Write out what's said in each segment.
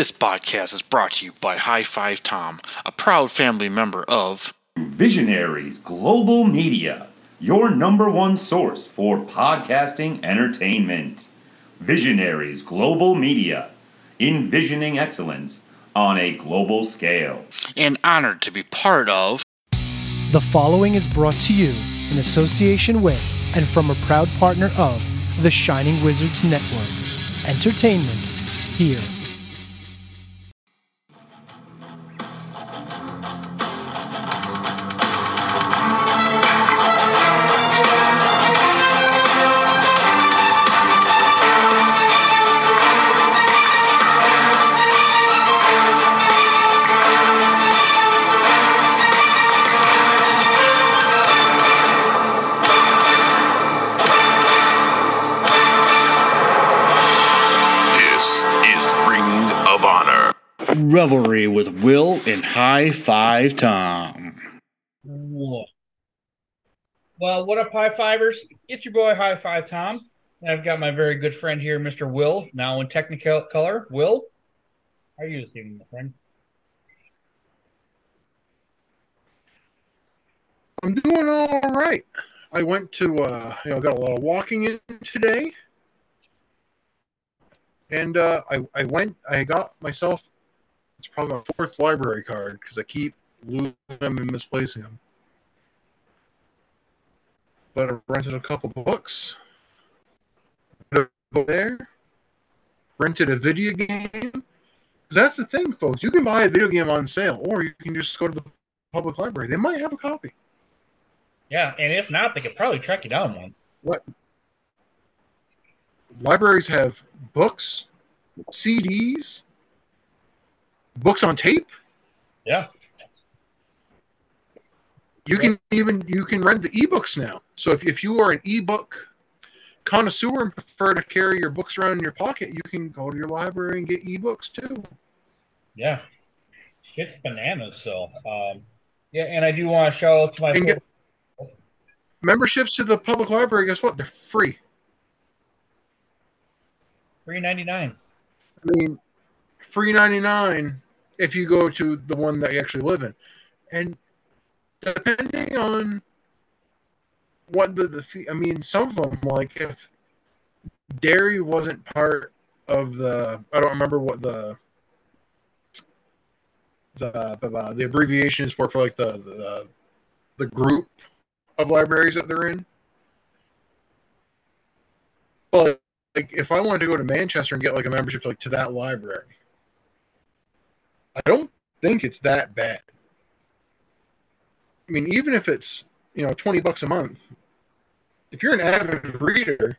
This podcast is brought to you by High Five Tom, a proud family member of Visionaries Global Media, your number one source for podcasting entertainment. Visionaries Global Media, envisioning excellence on a global scale. and honored to be part of The following is brought to you in association with and from a proud partner of the Shining Wizards Network. Entertainment here. High Five Tom. Whoa. Well, what up, high fivers? It's your boy, High Five Tom. And I've got my very good friend here, Mr. Will, now in Technicolor. Will, how are you this evening, my friend? I'm doing all right. I went to, uh, you know, got a lot of walking in today. And uh, I, I went, I got myself, it's probably my fourth library card because I keep losing them and misplacing them. But I rented a couple books. There, rented a video game. that's the thing, folks. You can buy a video game on sale, or you can just go to the public library. They might have a copy. Yeah, and if not, they could probably track you down one. what libraries have books, CDs, books on tape. Yeah. You can even you can rent the ebooks now. So if, if you are an ebook connoisseur and prefer to carry your books around in your pocket, you can go to your library and get ebooks too. Yeah. Shit's bananas. So, um, yeah, and I do want to show out to my get memberships to the public library. Guess what? They're free. three ninety nine. I mean, free ninety nine if you go to the one that you actually live in, and depending on what the the fee, I mean, some of them like if Derry wasn't part of the, I don't remember what the the the, the abbreviation is for for like the the the group of libraries that they're in. But like if I wanted to go to Manchester and get like a membership to, like to that library, I don't think it's that bad. I mean, even if it's you know twenty bucks a month, if you're an avid reader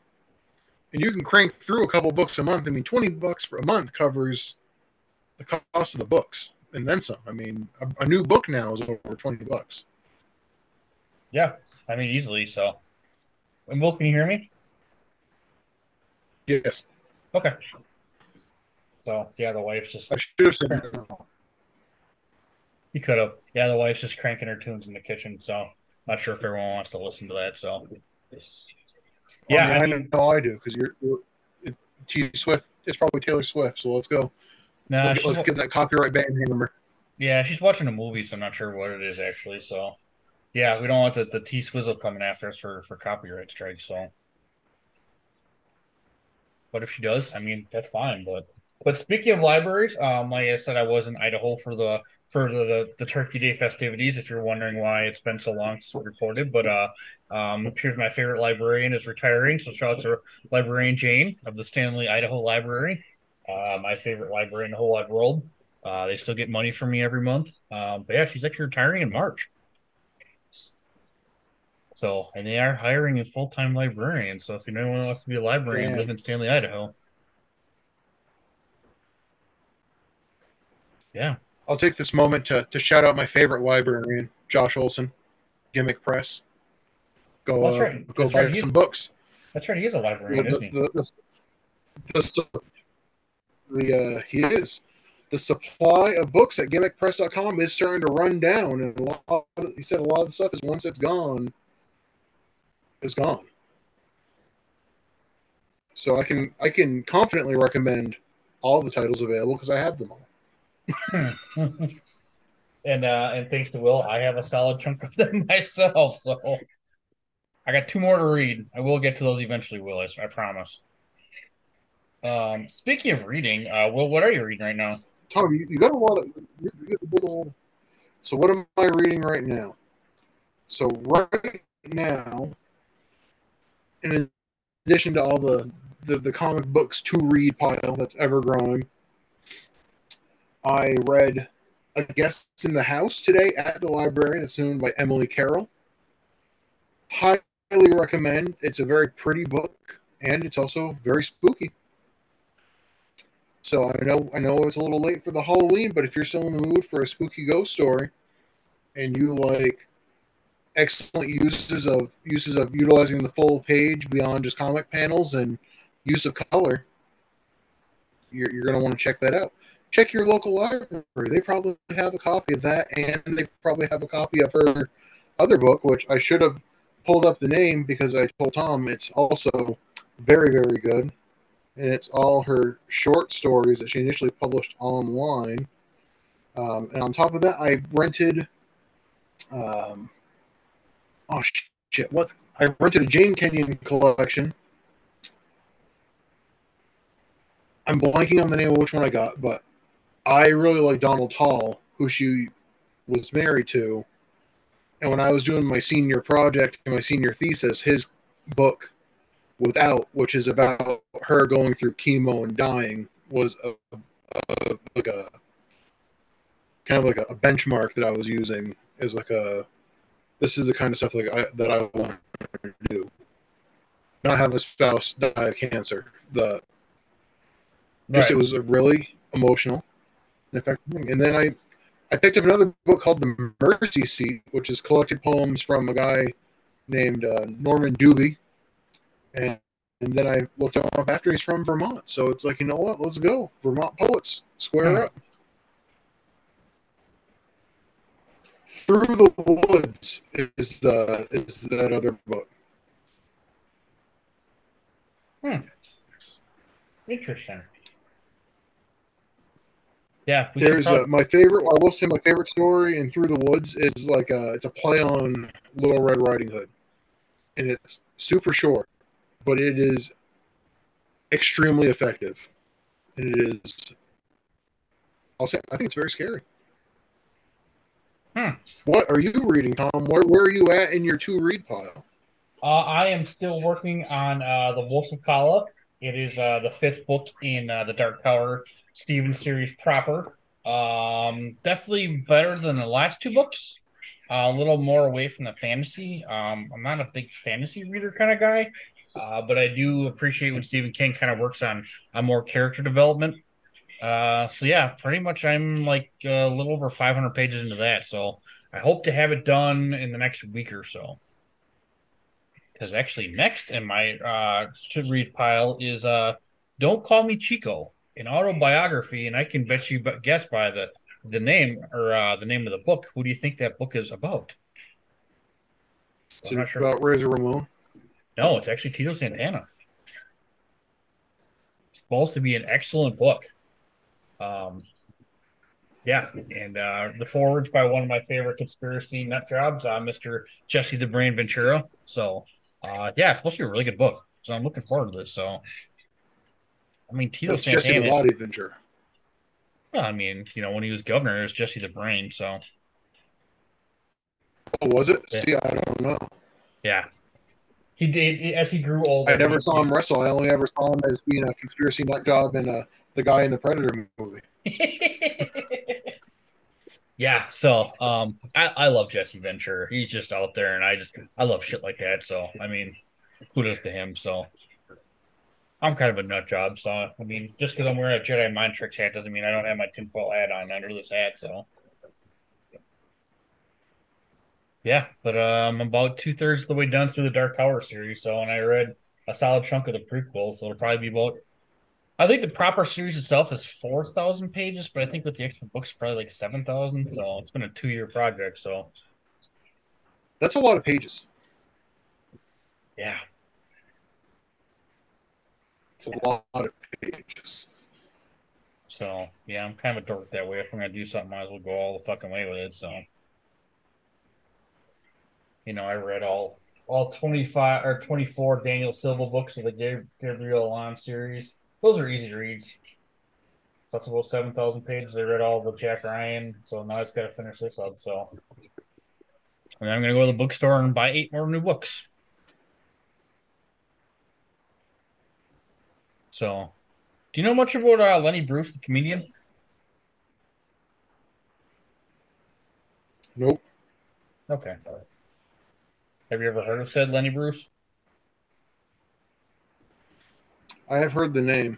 and you can crank through a couple books a month, I mean, twenty bucks for a month covers the cost of the books and then some. I mean, a, a new book now is over twenty bucks. Yeah, I mean, easily. So, and Will, can you hear me? Yes, Okay. So, yeah, the wife's just, I should have said. that. you could have. Yeah, the wife's just cranking her tunes in the kitchen. So, not sure if everyone wants to listen to that. So, oh, yeah, I, I mean, mean, I know I do because you're, you're it, T Swift. It's probably Taylor Swift. So let's go. nah, let's, let's get that copyright band hammer. yeah, she's watching a movie, so I'm not sure what it is actually. So, yeah, we don't want the, the T Swizzle coming after us for, for copyright strikes. So, but if she does, I mean, that's fine. But but speaking of libraries, um, like I said, I was in Idaho for the for the, the, the Turkey Day festivities. If you're wondering why it's been so long since we recorded, but uh, um, here's my favorite librarian is retiring. So shout out to librarian Jane of the Stanley Idaho Library, uh, my favorite library in the whole wide world. Uh, they still get money from me every month. Um, but yeah, she's actually retiring in March. So, and they are hiring a full time librarian. So, if anyone wants to be a librarian, Yeah. live in Stanley, Idaho. Yeah. I'll take this moment to, to shout out my favorite librarian, Josh Olson, Gimmick Press. Go uh, right. go That's buy right. He- some books. That's right. He is a librarian, the, isn't he? the, the, the, the, uh, he is. The supply of books at gimmickpress.com is starting to run down, and a lot. Of, he said a lot of the stuff is once it's gone, is gone. So I can I can confidently recommend all the titles available because I have them all. And uh, and thanks to Will, I have a solid chunk of them myself. So I got two more to read. I will get to those eventually, Will. I, promise. Um, speaking of reading, uh, Will, what are you reading right now? Tom, you, you got a lot of. You. So what am I reading right now? So right now, in addition to all the the, the comic books to read pile that's ever growing, I read A Guest in the House today at the library. That's owned by Emily Carroll. Highly recommend. It's a very pretty book and it's also very spooky. So I know I know it's a little late for the Halloween, but if you're still in the mood for a spooky ghost story and you like excellent uses of uses of utilizing the full page beyond just comic panels and use of color, you're, you're going to want to check that out. Check your local library. They probably have a copy of that, and they probably have a copy of her other book, which I should have pulled up the name because I told Tom it's also very, very good. And it's all her short stories that she initially published online. Um, and on top of that, I rented. Um, oh shit! What I rented a Jane Kenyon collection. I'm blanking on the name of which one I got, but I really like Donald Hall, who she was married to. And when I was doing my senior project and my senior thesis, his book Without, which is about her going through chemo and dying, was a, a like a kind of like a, a benchmark that I was using as like a this is the kind of stuff like I, that I want to do. Not have a spouse die of cancer. The just it was a really emotional and effective thing. And then I I picked up another book called The Mercy Seat, which is collected poems from a guy named uh, Norman Dubie. And and then I looked him up after he's from Vermont. So it's like, you know what? Let's go. Vermont poets. Square Hmm. up. Through the Woods is the is that other book. Hmm. Interesting. Yeah, There's uh, my favorite. I will say my favorite story in Through the Woods is like a, it's a play on Little Red Riding Hood, and it's super short, but it is extremely effective, and it is. I'll say I think it's very scary. Hmm. What are you reading, Tom? Where where are you at in your two read pile? Uh, I am still working on uh, the Wolves of Calla. It is uh, the fifth book in uh, the Dark Tower Steven series proper. Um, definitely better than the last two books. Uh, a little more away from the fantasy. Um, I'm not a big fantasy reader kind of guy, uh, but I do appreciate when Stephen King kind of works on on more character development. Uh, so yeah, pretty much I'm like a little over 500 pages into that. So I hope to have it done in the next week or so because actually next in my uh to read pile is uh don't call me chico an autobiography and i can bet you but guess by the the name or uh the name of the book who do you think that book is about? It's I'm not sure. about Razor Ramon. no it's actually tito santana. It's supposed to be an excellent book. Um yeah and uh the forwards by one of my favorite conspiracy nut jobs uh mr jesse the brain ventura. So uh yeah it's supposed to be a really good book. So i'm looking forward to this. So i mean tito That's Jesse the santana Body Ventura. well, i mean you know when he was governor it was jesse the brain so Oh, was it? Yeah. See, I don't know. yeah he did as he grew older I never saw him wrestle. I only ever saw him as being a conspiracy nut job in uh, the guy in the Predator movie. yeah, so um I, I love Jesse Ventura. He's just out there and I just I love shit like that. So I mean kudos to him. So I'm kind of a nut job, so I mean just because I'm wearing a Jedi mind tricks hat doesn't mean I don't have my tinfoil hat on under this hat, so yeah, but uh, I'm about two thirds of the way done through the Dark Tower series, so and I read a solid chunk of the prequel, so it'll probably be about I think the proper series itself is four thousand pages, but I think with the extra books, probably like seven thousand. So it's been a two-year project. So That's a lot of pages. yeah, It's a lot of pages. So yeah, I'm kind of a dork that way. If I'm gonna do something, might as well go all the fucking way with it. So you know, I read all all 25 or 24 Daniel Silva books of the Gabriel Allon series. Those are easy reads. That's about 7,000 pages. I read all the Jack Ryan, so now I just got to finish this up. So, and I'm going to go to the bookstore and buy eight more new books. So, do you know much about uh, Lenny Bruce, the comedian? Nope. Okay. Have you ever heard of said Lenny Bruce? I have heard the name.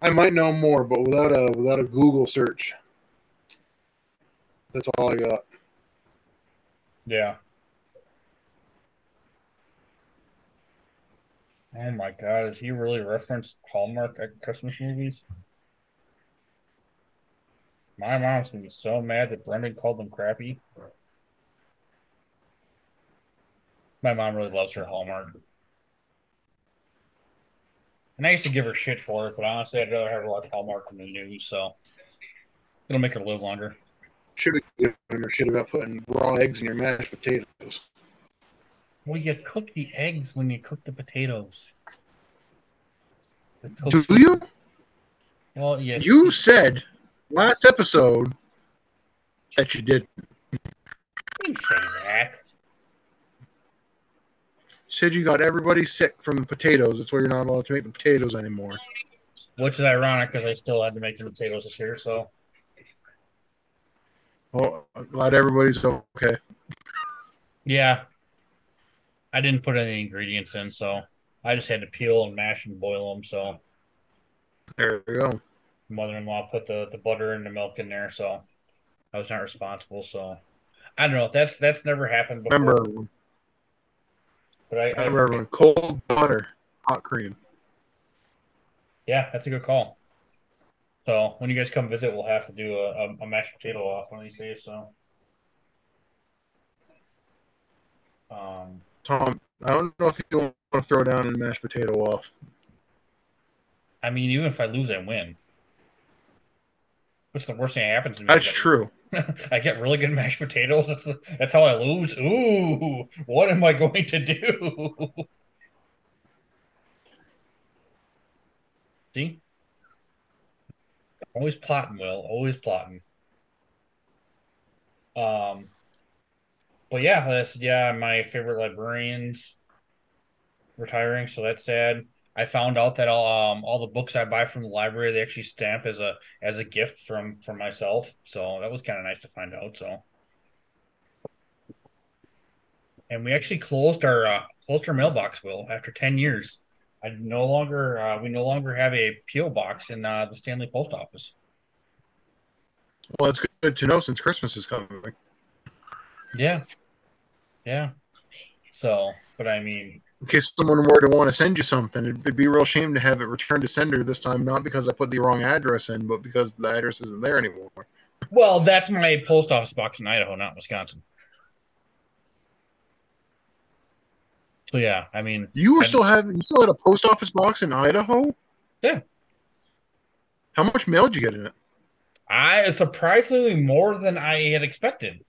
I might know more, but without a without a Google search, that's all I got. Yeah. Oh my god, is he really referenced Hallmark at Christmas movies? My mom's gonna be so mad that Brendan called them crappy. My mom really loves her Hallmark. And I used to give her shit for it, but honestly, I'd rather have her watch Hallmark than the news, so it'll make her live longer. Should have given her shit about putting raw eggs in your mashed potatoes. Well, you cook the eggs when you cook the potatoes. Do you? Well, yes. You said last episode that you did. didn't say that. Said you got everybody sick from the potatoes. That's why you're not allowed to make the potatoes anymore. Which is ironic because I still had to make the potatoes this year. So Well, I'm glad everybody's okay. yeah, I didn't put any ingredients in, so I just had to peel and mash and boil them. So There we go. mother-in-law put the the butter and the milk in there, so I was not responsible. So I don't know. That's that's never happened before. Remember, but I, I remember cold butter, hot cream. yeah, that's a good call. So when you guys come visit, we'll have to do a, a, a mashed potato off one of these days. So. Um, Tom, I don't know if you want to throw down and mashed potato off. I mean, even if I lose, I win. What's the worst thing that happens to me? That's I- true. I get really good mashed potatoes. That's that's how I lose. Ooh, what am I going to do? See, always plotting, Will. Always plotting. Um, but yeah, that's yeah. My favorite librarians retiring, so that's sad. I found out that all um all the books I buy from the library they actually stamp as a as a gift from from myself. So that was kind of nice to find out. So, and we actually closed our uh, closed our mailbox. Will after ten years, I no longer uh, we no longer have a PO box in uh, the Stanley Post Office. Well, it's good to know since Christmas is coming. Yeah, yeah. So, but I mean, In case someone were to want to send you something, it'd be a real shame to have it returned to sender this time, not because I put the wrong address in, but because the address isn't there anymore. well, that's my post office box in Idaho, not Wisconsin. So yeah, I mean, You were And- still having you still had a post office box in Idaho? Yeah. How much mail did you get in it? I surprisingly more than I had expected.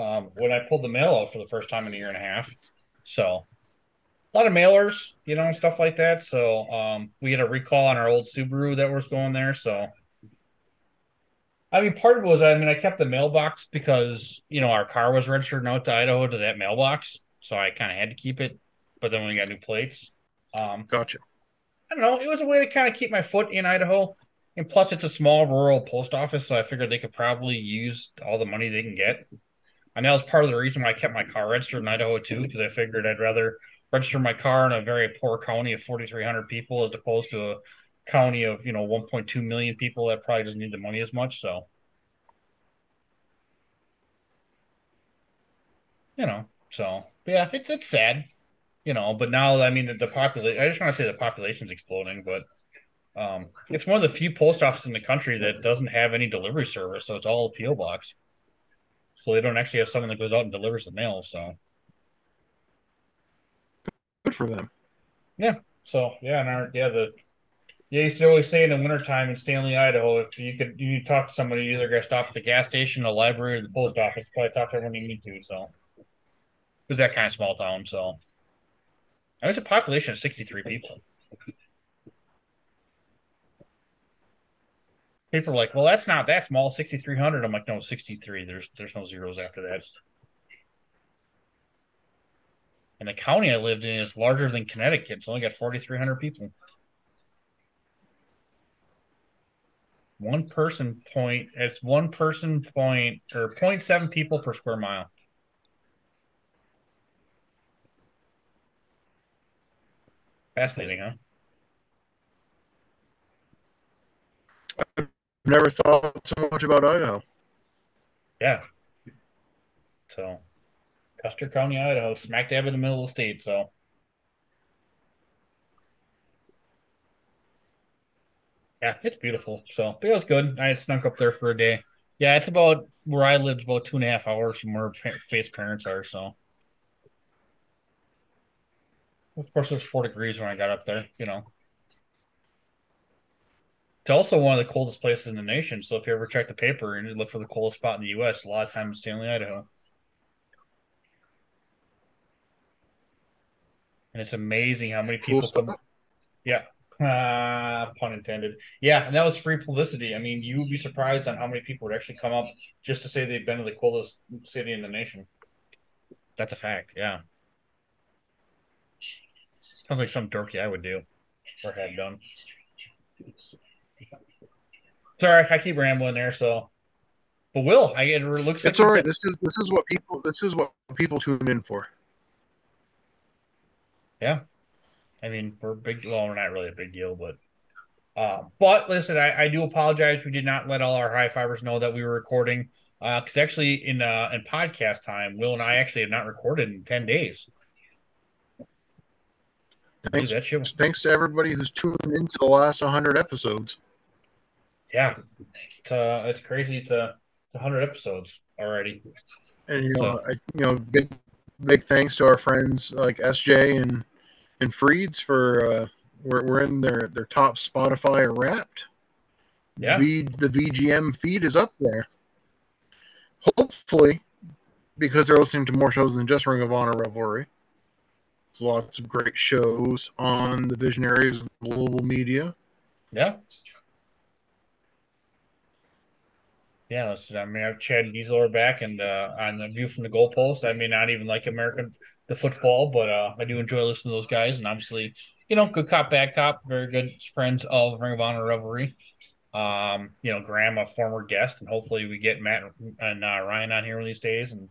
Um, when I pulled the mail out for the first time in a year and a half, so a lot of mailers, you know, and stuff like that. So um, we had a recall on our old Subaru that was going there. So I mean, part of it was I mean I kept the mailbox because you know our car was registered out to Idaho to that mailbox, so I kind of had to keep it. But then when we got new plates, um, Gotcha. I don't know. It was a way to kind of keep my foot in Idaho. And plus, it's a small rural post office, so I figured they could probably use all the money they can get. And that was part of the reason why I kept my car registered in Idaho too, because I figured I'd rather register my car in a very poor county of 4,300 people as opposed to a county of you know 1.2 million people that probably doesn't need the money as much. So, you know, so yeah, it's it's sad, you know. But now, I mean, the, the population. I just want to say the population's exploding, but um, it's one of the few post offices in the country that doesn't have any delivery service, so it's all PO box. So they don't actually have someone that goes out and delivers the mail. So, Good for them. Yeah. So yeah, and our yeah the Yeah, used to always say in the wintertime in Stanley, Idaho, if you could you talk to somebody, you either got to stop at the gas station, the library, or the post office. Probably talk to everyone you need to. So, it was that kind of small town. So, I was a population of sixty three people. People are like, "Well, that's not that small, sixty three hundred. I'm like, "No, sixty three. There's there's no zeros after that." And the county I lived in is larger than Connecticut. It's only got forty three hundred people. one person point it's one person point or 0.7 people per square mile fascinating huh Never thought so much about Idaho. yeah so custer county idaho smack dab in the middle of the state so Yeah, it's beautiful. So but it was good. I snuck up there for a day. Yeah, it's about where I lived, about two and a half hours from where Faith's parents are. So, of course, it was four degrees when I got up there. You know, it's also one of the coldest places in the nation. So, if you ever check the paper and you look for the coldest spot in the U.S., a lot of times it's Stanley, Idaho. And it's amazing how many people Cool come. Yeah, uh, pun intended. Yeah, and that was free publicity. I mean, you would be surprised on how many people would actually come up just to say they've been to the coldest city in the nation. That's a fact. Yeah. Sounds like some dorky I would do or had done. Sorry, I keep rambling there. So, but Will, I it looks like It's all right. This is this is what people this is what people tune in for. Yeah. I mean, we're big. Well, we're not really a big deal, but. Uh, but listen, I, I do apologize. We did not let all our high fivers know that we were recording. Because actually, in uh, in podcast time, Will and I actually have not recorded in ten days. Thanks, thanks to everybody who's tuned into the last 100 episodes. Yeah, it's uh, it's crazy. It's uh, it's hundred episodes already. And you know, I, you know, big big thanks to our friends like SJ and and Freeds for uh, we're we're in their their top Spotify Wrapped. Yeah. V, the VGM feed is up there. Hopefully, because they're listening to more shows than just Ring of Honor Revelry. There's lots of great shows on the Visionaries of Global Media. Yeah. Yeah, listen, I mean, I have Chad are back, and uh, on the view from the goalpost, I may not even like American the football, but uh, I do enjoy listening to those guys, and obviously, you know, good cop, bad cop, very good friends of Ring of Honor Revelry. Um, you know, Graham, a former guest, and hopefully we get Matt and uh, Ryan on here one of these days, and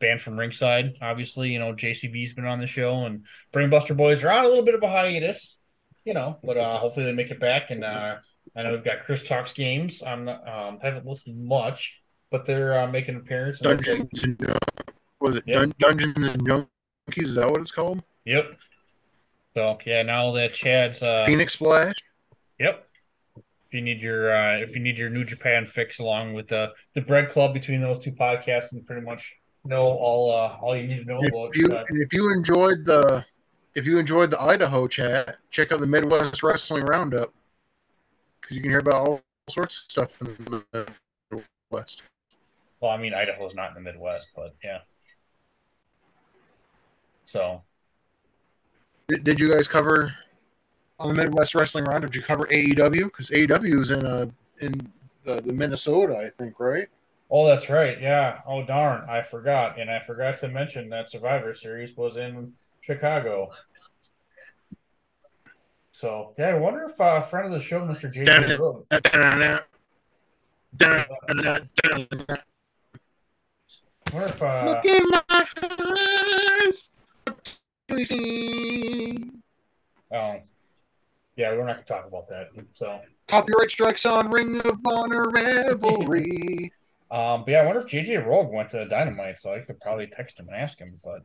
band from Ringside. Obviously, you know, JCB's been on the show, and Brainbuster Boys are on a little bit of a hiatus, you know, but uh, hopefully they make it back, and uh, I know we've got Chris Talks Games. I'm not, um, haven't listened much, but they're uh, making an appearance. Dungeons and Jun- was it. Dun- Dungeons and Junkies? Is that what it's called? yep. So yeah, now that Chad's uh, Phoenix Splash. Yep. If you need your uh, if you need your New Japan fix along with the the bread club between those two podcasts and pretty much know all uh, all you need to know about If you uh, and if you enjoyed the if you enjoyed the Idaho chat, check out the Midwest Wrestling Roundup because you can hear about all sorts of stuff in the Midwest. well, I mean Idaho's not in the Midwest, but yeah. So Did, did you guys cover on the Midwest Wrestling Round? Did you cover AEW? Because AEW is in a in the, the Minnesota, I think, right? Oh, that's right. Yeah. Oh, darn. I forgot. And I forgot to mention that Survivor Series was in Chicago. So, yeah, I wonder if uh, a friend of the show, Mr. JJ Rogue, if, uh, Look in my eyes. Oh, yeah, we're not going to talk about that. So, Copyright strikes on Ring of Honor Revelry. um, but yeah, I wonder if JJ Rogue went to Dynamite, so I could probably text him and ask him. But,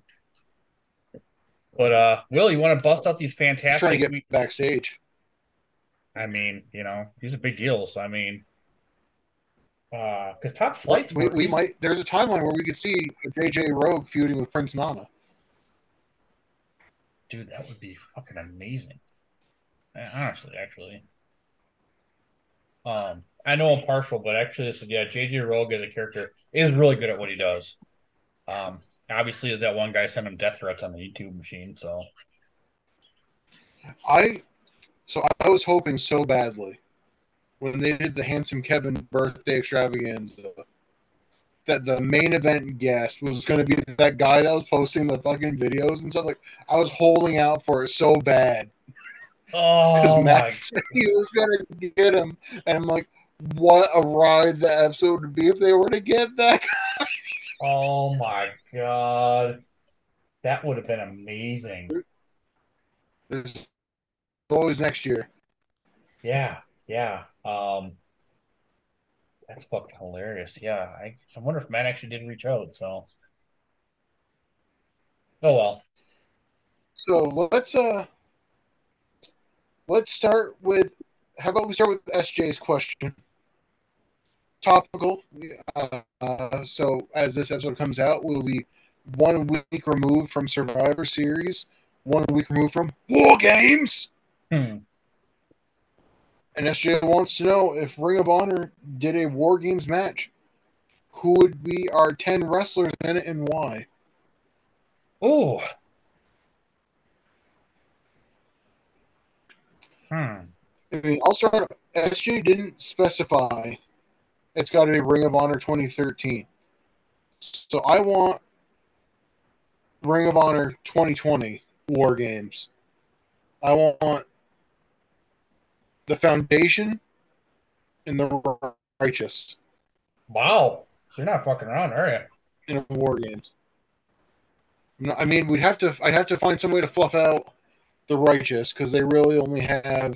but, uh, Will, you want to bust out these He's trying to fantastic get backstage. I mean, you know, he's a big deal. So I mean, uh, because top flights, We, we might. There's a timeline where we could see JJ Rogue feuding with Prince Nana. dude, that would be fucking amazing. Uh, Honestly, actually, Um, I know I'm partial, but actually, this is yeah, JJ Rogue as a character is really good at what he does. Um, obviously, is that one guy sent him death threats on the YouTube machine, so I so I was hoping so badly when they did the handsome Kevin birthday extravaganza that the main event guest was going to be that guy that was posting the fucking videos and stuff. Like I was holding out for it so bad. oh my Max said he was going to get him, and I'm like, what a ride the episode would be if they were to get that. guy. Oh my god, that would have been amazing. There's always next year. Yeah, yeah. Um, that's fucking hilarious. Yeah, I, I wonder if Matt actually did reach out. So, oh well. So let's uh let's start with how about we start with SJ's question. Topical. Uh, uh, so as this episode comes out, we'll be one week removed from Survivor Series, one week removed from War Games. Hmm. And SJ wants to know if Ring of Honor did a War Games match, who would be our ten wrestlers in it and why? Oh. Hmm. I mean, I'll start. SJ didn't specify it's got to be Ring of Honor 2013. So I want Ring of Honor 2020 War Games. I want the Foundation and the Righteous Wow. So you're not fucking around, are you? in War Games. I mean, we'd have to. I'd have to find some way to fluff out the Righteous because they really only have.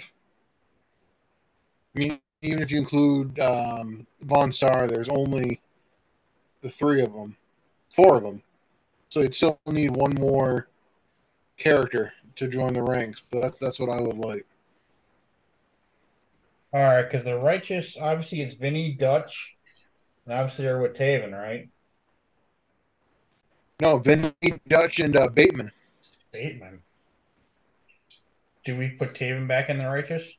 I mean, even if you include um, VonStarr, there's only the three of them, four of them. So you'd still need one more character to join the ranks. But that's that's what I would like. All right, because the righteous, obviously, it's Vinny Dutch, and obviously they're with Taven, right? No, Vinny Dutch and uh, Bateman. Bateman. Do we put Taven back in the righteous?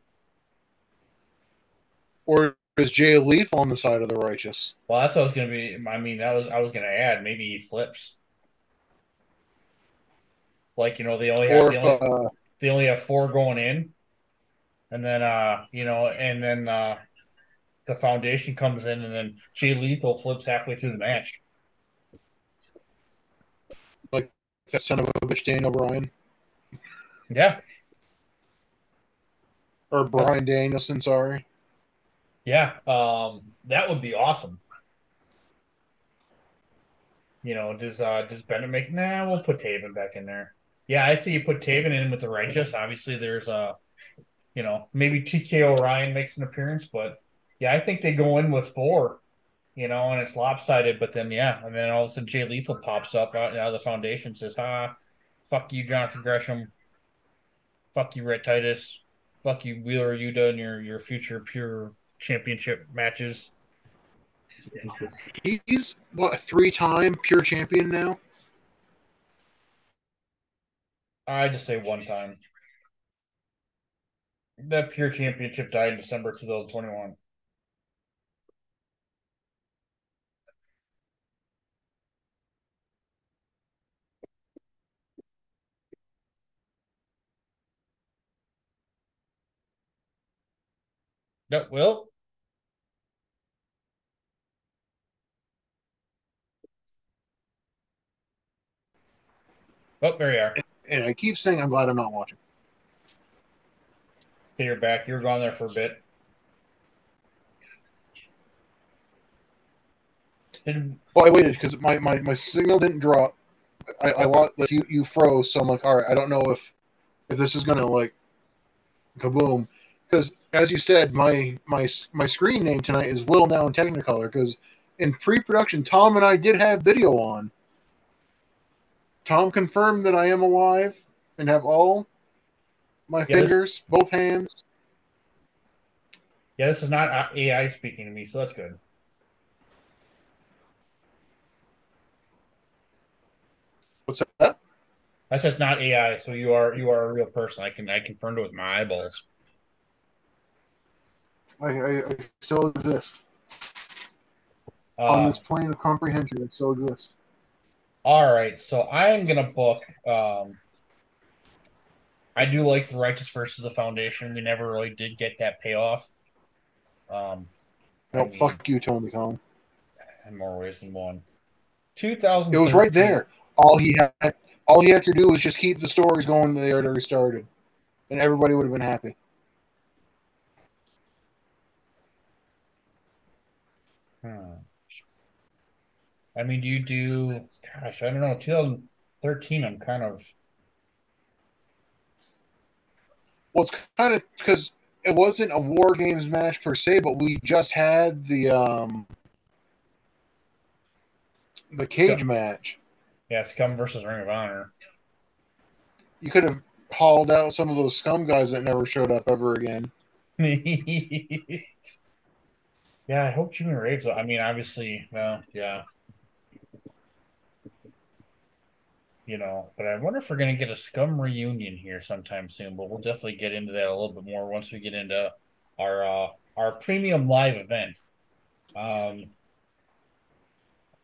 Or is Jay Lethal on the side of the Righteous? Well, that's what I was gonna be. I mean, that was I was gonna add. Maybe he flips. Like you know, they only have Or they only, uh, they only have four going in, and then uh, you know, and then uh, the foundation comes in, and then Jay Lethal flips halfway through the match. Like that son of a bitch Daniel Bryan Yeah, or Bryan Danielson, sorry. Yeah. Um, that would be awesome. You know, does uh does Bennett make? Nah, we'll put Taven back in there. Yeah, I see you put Taven in with the righteous. Obviously, there's uh, you know, maybe TK O'Ryan makes an appearance, but yeah, I think they go in with four. You know, and it's lopsided, but then yeah, and then all of a sudden Jay Lethal pops up out, out of the foundation, says, "Ha, fuck you, Jonathan Gresham. Fuck you, Rhett Titus. Fuck you, Wheeler Yuta, and your your future pure championship matches." He's what a three-time pure champion now. I just say one time. That pure championship died in December 2021. No, Will? Oh, there you are. And I keep saying I'm glad I'm not watching. Okay, you're back. You were gone there for a bit. Did, Well, I waited because my, my, my signal didn't drop. I, I wa- like you you froze, so I'm like, all right, I don't know if if this is gonna like kaboom. Because as you said, my my my screen name tonight is Will now in Technicolor. Because in pre-production, Tom and I did have video on. Tom confirmed that I am alive and have all my Yes. fingers, both hands. yeah, this is not uh, AI speaking to me, so that's good. What's that? That's just not AI, so you are you are a real person. I can I confirmed it with my eyeballs. I, I, I still exist on Uh, this plane of comprehension. I still exist. all right, so I am gonna book. Um, I do like the Righteous First of the Foundation. We never really did get that payoff. Um, No, I mean- fuck you, Tony Khan. in more ways than one. Two thousand. It was right there. All he had, all he had to do was just keep the stories going they had already started, and everybody would have been happy. I mean, do you do? Gosh, I don't know. 2013. I'm kind of. Well, it's kind of because it wasn't a war games match per se, but we just had the um the cage Yeah. match. Yeah, Scum versus Ring of Honor. You could have hauled out some of those scum guys that never showed up ever again. yeah, I hope Jimmy Raves. I mean, obviously, well, yeah. You know, but I wonder if we're gonna get a scum reunion here sometime soon. But we'll definitely get into that a little bit more once we get into our uh our premium live event. Um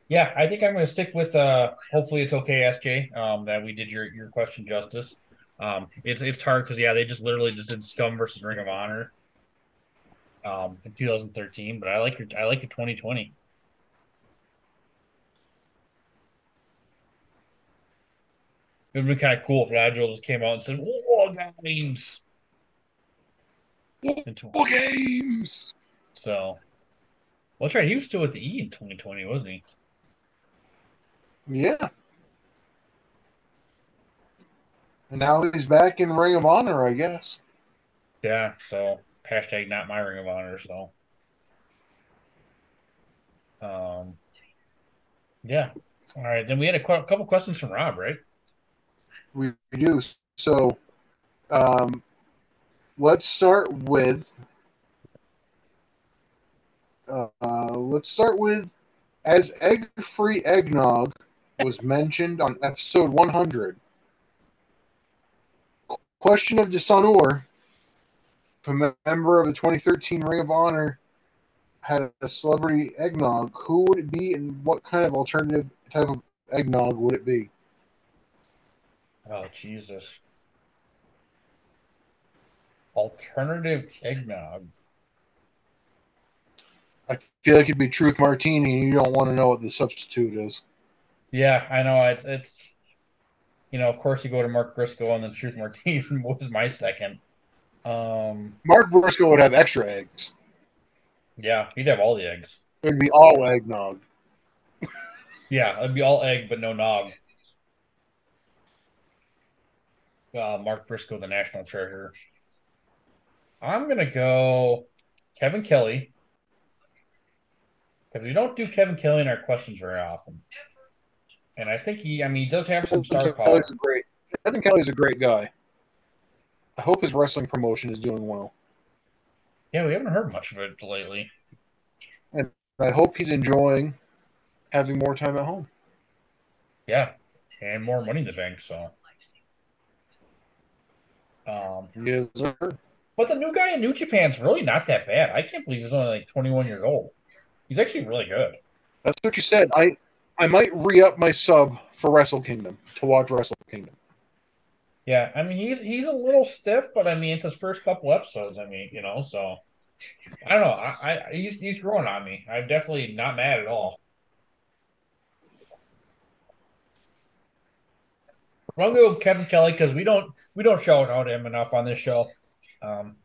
yeah, I think I'm gonna stick with uh hopefully it's okay, SJ, um, that we did your your question justice. Um it's it's hard because yeah, they just literally just did scum versus Ring of Honor um in 2013, but I like your I like your 2020. It would be kind of cool if Nigel just came out and said, "War games." Into- War games. So, well, that's right. He was still with the E in 2020, wasn't he? Yeah. And now he's back in Ring of Honor, I guess. Yeah. So hashtag not my Ring of Honor. So, um, yeah. All right. Then we had a qu- couple questions from Rob, right? We do. So, um, let's start with. Uh, let's start with as egg-free eggnog was mentioned on episode 100. Question of dishonor. If a member of the 2013 Ring of Honor had a celebrity eggnog, who would it be, and what kind of alternative type of eggnog would it be? Oh Jesus. Alternative eggnog. I feel like it'd be Truth Martini, and you don't want to know what the substitute is. Yeah, I know. It's it's you know, of course you go to Mark Briscoe and then Truth Martini was my second. Um Mark Briscoe would have extra eggs. yeah, he'd have all the eggs. It'd be all eggnog. Yeah, it'd be all egg but no nog. Uh, Mark Briscoe, the national treasure. I'm gonna go Kevin Kelly. Because we don't do Kevin Kelly in our questions very often. And I think he I mean he does have some star Kevin power. Great. Kevin Kelly's a great guy. I hope his wrestling promotion is doing well. Yeah, we haven't heard much of it lately. And I hope he's enjoying having more time at home. Yeah. And more money in the bank, so um but the new guy in New Japan's really not that bad. I can't believe he's only like 21 years old. He's actually really good. That's what you said. I I might re up my sub for Wrestle Kingdom to watch Wrestle Kingdom. Yeah, I mean he's he's a little stiff, but I mean it's his first couple episodes. I mean, you know, so I don't know. I, I he's he's growing on me. I'm definitely not mad at all. Gonna go with Kevin Kelly because we don't we don't shout out him enough on this show. Um,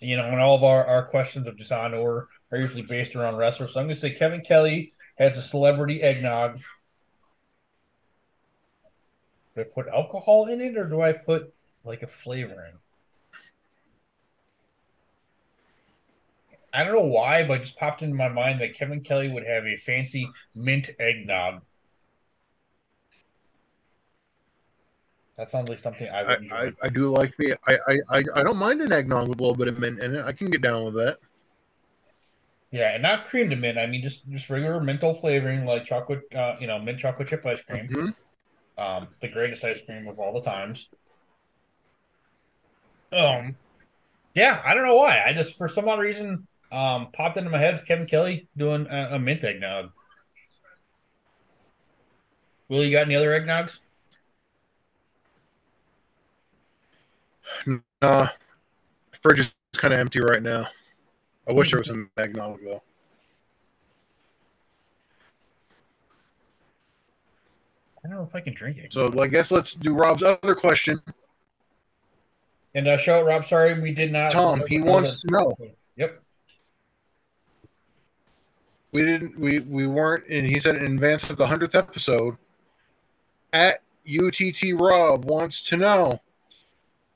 you know, and all of our, our questions of dishonor are usually based around wrestlers. So I'm gonna say Kevin Kelly has a celebrity eggnog. Do I put alcohol in it or do I put like a flavoring? I don't know why, but it just popped into my mind that Kevin Kelly would have a fancy mint eggnog. That sounds like something I would enjoy. I, I do like me. I, I I don't mind an eggnog with a little bit of mint in it. I can get down with that. Yeah, and not cream to mint. I mean, just just regular menthol flavoring, like chocolate, uh, you know, mint chocolate chip ice cream. Mhm. Um, the greatest ice cream of all the times. Um, Yeah, I don't know why. I just for some odd reason um popped into my head Kevin Kelly doing a, a mint eggnog. Will you got any other eggnogs? Nah, fridge is kind of empty right now. I wish there was some eggnog though. I don't know if I can drink it. So I guess let's do Rob's other question. And uh, show it, Rob. Sorry, we did not. Tom, he wants to know. Yep. We didn't. We we weren't. And he said in advance of the hundredth episode. At UTT Rob wants to know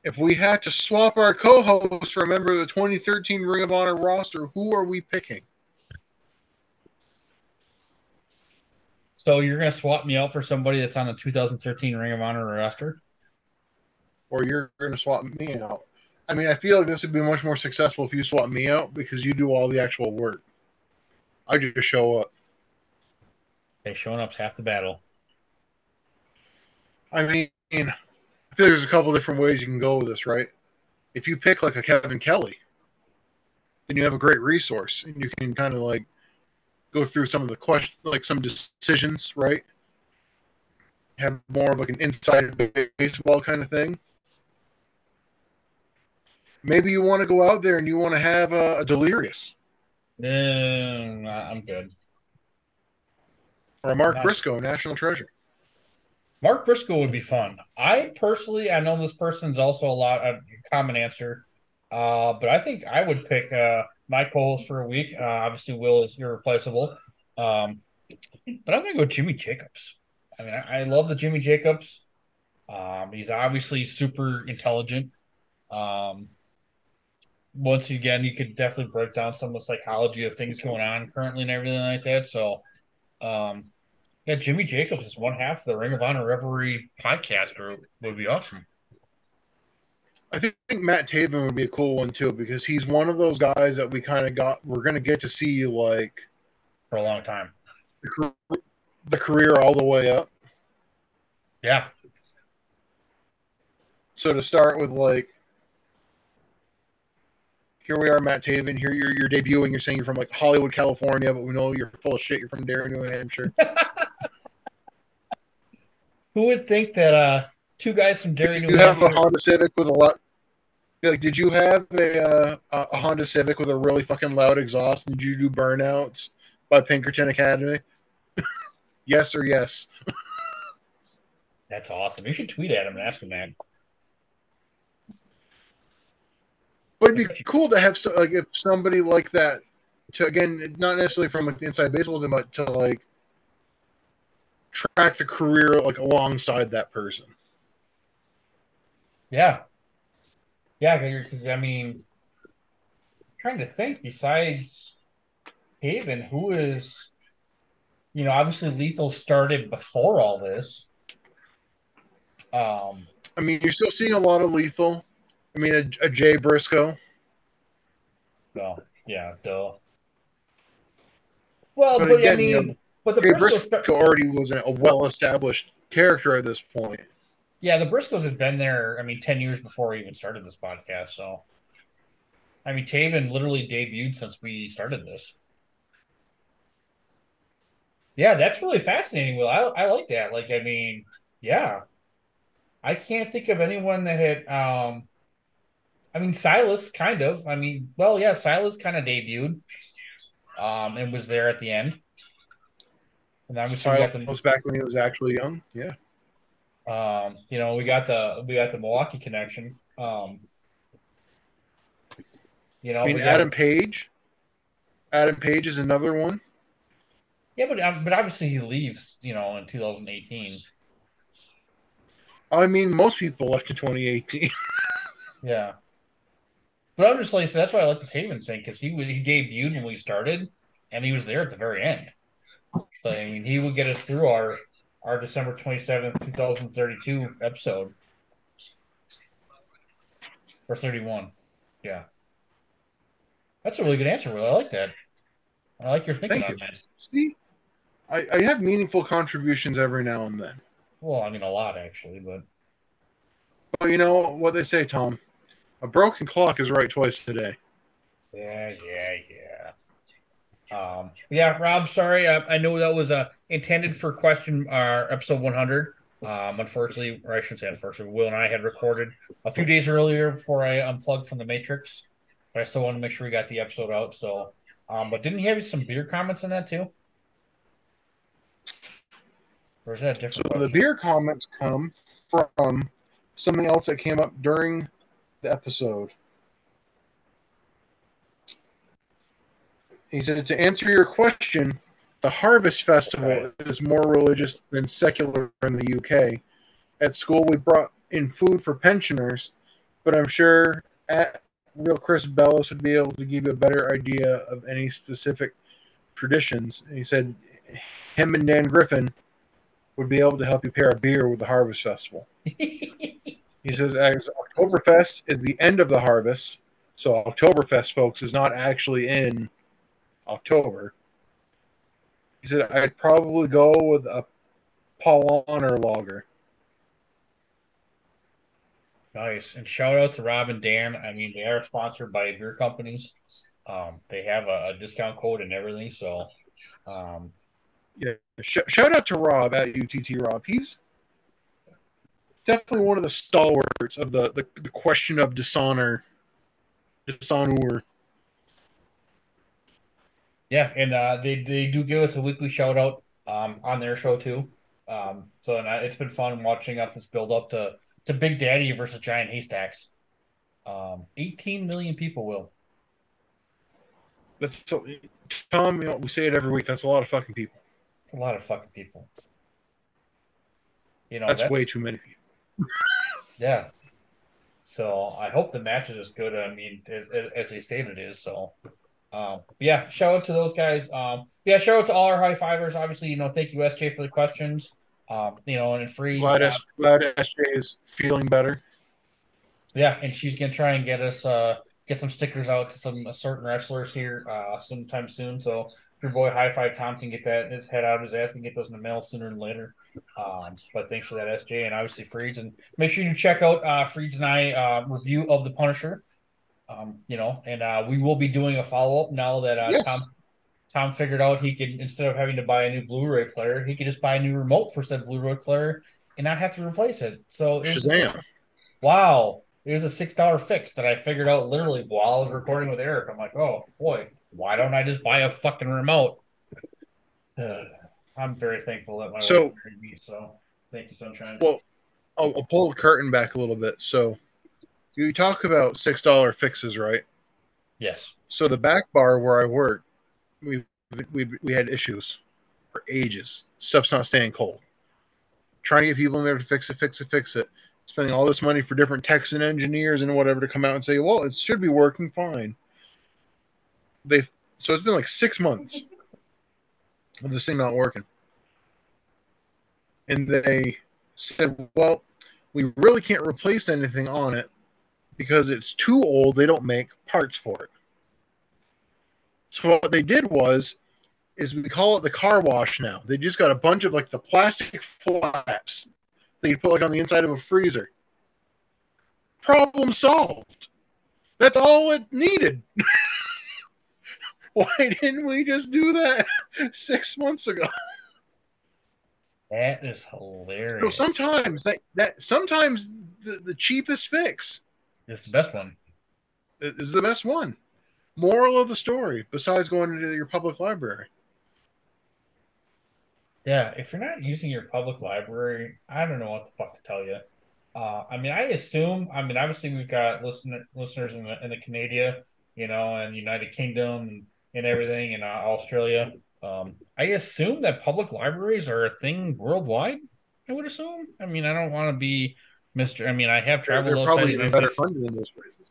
if we had to swap our co-hosts for a member of the 2013 Ring of Honor roster. Who are we picking? So you're gonna swap me out for somebody that's on the 2013 Ring of Honor roster? or you're going to swap me out. I mean, I feel like this would be much more successful if you swap me out because you do all the actual work. I just show up. Hey, showing up's half the battle. I mean, I feel like there's a couple different ways you can go with this, right? If you pick like a Kevin Kelly, then you have a great resource and you can kind of like go through some of the questions, like some decisions, right? Have more of like an inside baseball kind of thing. Maybe you want to go out there and you want to have a, a delirious mm, No, I'm good. or a Mark. Briscoe, national treasure. Mark Briscoe would be fun. I personally, I know this person's also a lot a common answer, uh, but I think I would pick uh, my co-host for a week. Uh, obviously, Will is irreplaceable, um, but I'm gonna go Jimmy Jacobs. I mean, I, I love the Jimmy Jacobs. Um, he's obviously super intelligent. Um, once again, you could definitely break down some of the psychology of things going on currently and everything like that. So, um, yeah, Jimmy Jacobs is one half of the Ring of Honor Revelry podcast group. Would be awesome. I think, think Matt Taven would be a cool one too because he's one of those guys that we kind of got. We're gonna get to see you like for a long time. the, car- the career all the way up. Yeah, So to start with, like, here we are, Matt Taven. Here you're, you're debuting. You're saying you're from like Hollywood, California, but we know you're full of shit. You're from Darien, New Hampshire. who would think that uh two guys from Derry, New you have a Honda Civic with a lot. Like, did you have a, uh, a a Honda Civic with a really fucking loud exhaust? Did you do burnouts by Pinkerton Academy? yes or yes? That's awesome. You should tweet at him and ask him that. But it'd be cool to have so, like if somebody like that to again not necessarily from like the inside baseball, but to like track the career like alongside that person. Yeah, yeah. I mean, I'm trying to think. Besides Taven, who is, you know, obviously Lethal started before all this. Um, I mean, you're still seeing a lot of lethal. I mean, a, a Jay Briscoe, no, yeah, duh. Well, But but, I mean, you know, but the Jay Briscoes, Briscoe start, already was a well-established character at this point. yeah, the Briscoes had been there. I mean, ten years before we even started this podcast. So, I mean, Taven literally debuted since we started this. Yeah, that's really fascinating, Will. I, I like that. Like, I mean, yeah. I can't think of anyone that had um I mean Silas kind of. I mean, well, yeah, Silas kind of debuted um and was there at the end. And obviously we got the Silas back when he was actually young. Yeah, um, you know, we got the we got the Milwaukee connection. Um you know, I mean got- Adam Page. Adam Page is another one. Yeah, but um, but obviously he leaves, you know, in 2018. I mean, most people left in 2018. Yeah. But I'm just like, so that's why I like the Taven thing because he he debuted when we started, and he was there at the very end. So I mean, he would get us through our our December 27th, 2032 episode or 31. Yeah. That's a really good answer, Will. I like that. I like your thinking Thank on you. that. See, I, I have meaningful contributions every now and then. Well, I mean, a lot actually, but But you know what they say, Tom? A broken clock is right twice today. Yeah, yeah, yeah. Um, yeah, Rob. Sorry, I, I know that was uh, intended for question uh, episode 100. Um, unfortunately, or I shouldn't say unfortunately, Will and I had recorded a few days earlier before I unplugged from the Matrix, but I still want to make sure we got the episode out. So, um, but didn't he have some beer comments in that too? Or is that a So different? the beer comments come from something else that came up during episode. He said to answer your question, the Harvest Festival is more religious than secular in the UK. At school, we brought in food for pensioners, but I'm sure at Real Chris Bellis would be able to give you a better idea of any specific traditions. And he said him and Dan Griffin would be able to help you pair a beer with the Harvest Festival. He says as Oktoberfest is the end of the harvest, so Oktoberfest, folks, is not actually in October. He said I'd probably go with a Paulaner lager. Nice. And shout out to Rob and Dan. I mean, they are sponsored by beer companies. Um, they have a, a discount code and everything. So, um, Yeah, sh- shout out to Rob at UTT Rob. He's definitely one of the stalwarts of the the, the question of dishonor, dishonor. yeah, and uh, they they do give us a weekly shout out um, on their show too. Um, so and I, it's been fun watching up this build up to to Big Daddy versus Giant Haystacks. Um, 18 million people will. That's so, Tom. You know, we say it every week. That's a lot of fucking people. It's a lot of fucking people. You know, that's, way too many people. Yeah. So I hope the match is as good. I mean, as, as they stated it is. So, um, yeah, shout out to those guys. Um, yeah, shout out to all our high fivers. Obviously, you know, thank you SJ for the questions. Um, you know, and free. Glad, S- glad SJ is feeling better. Yeah, and she's gonna try and get us uh get some stickers out to some certain wrestlers here uh sometime soon. So your boy High Five Tom can get that his head out of his ass and get those in the mail sooner than later. Um, but thanks for that, SJ, and obviously Freeds, and make sure you check out uh Freeds and I uh review of the Punisher. Um, you know, and uh we will be doing a follow up now that uh Yes. Tom Tom figured out he could instead of having to buy a new Blu-ray player, he could just buy a new remote for said Blu-ray player and not have to replace it. So it's Shazam. wow, it was a six dollar fix that I figured out literally while I was recording with Eric. I'm like, oh boy, why don't I just buy a fucking remote? Uh, I'm very thankful that my So- wife married me. So thank you, sunshine. Well, I'll, I'll pull the curtain back a little bit. So, you talk about six dollar fixes, right? yes, So the back bar where I work, we we we had issues for ages. Stuff's not staying cold. Trying to get people in there to fix it, fix it, fix it. Spending all this money for different techs and engineers and whatever to come out and say, "Well, it should be working fine." They so it's been like six months of this thing not working, and they said, "Well, we really can't replace anything on it because it's too old. They don't make parts for it." So what they did was, is we call it the car wash now. They just got a bunch of like the plastic flaps that you put like on the inside of a freezer. Problem solved. That's all it needed. Why didn't we just do that six months ago? that is hilarious. So sometimes that, that sometimes the, the cheapest fix is the best one. is the best one. Moral of the story, besides going into your public library. Yeah, if you're not using your public library, I don't know what the fuck to tell you. Uh, I mean, I assume. I mean, obviously, we've got listener listeners in the in the Canada, you know, and United Kingdom and, everything, in uh, Australia. Um, I assume that public libraries are a thing worldwide. I would assume. I mean, I don't want to be Mister. I mean, I have traveled They're probably even better funded in those places.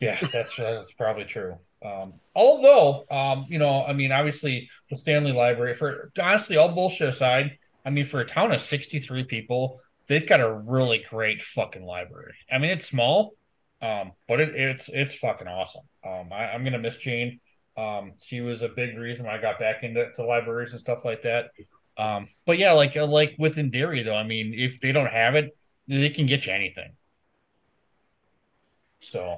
Yeah, that's that's probably true. Um, although, um, you know, I mean, obviously, the Stanley Library, for honestly, all bullshit aside, I mean, for a town of 63 people, they've got a really great fucking library. I mean, it's small, um, but it, it's it's fucking awesome. Um, I, I'm gonna miss Jane. Um, she was a big reason why I got back into to libraries and stuff like that. Um, but yeah, like uh, like within Derry though, I mean, if they don't have it, they can get you anything. So,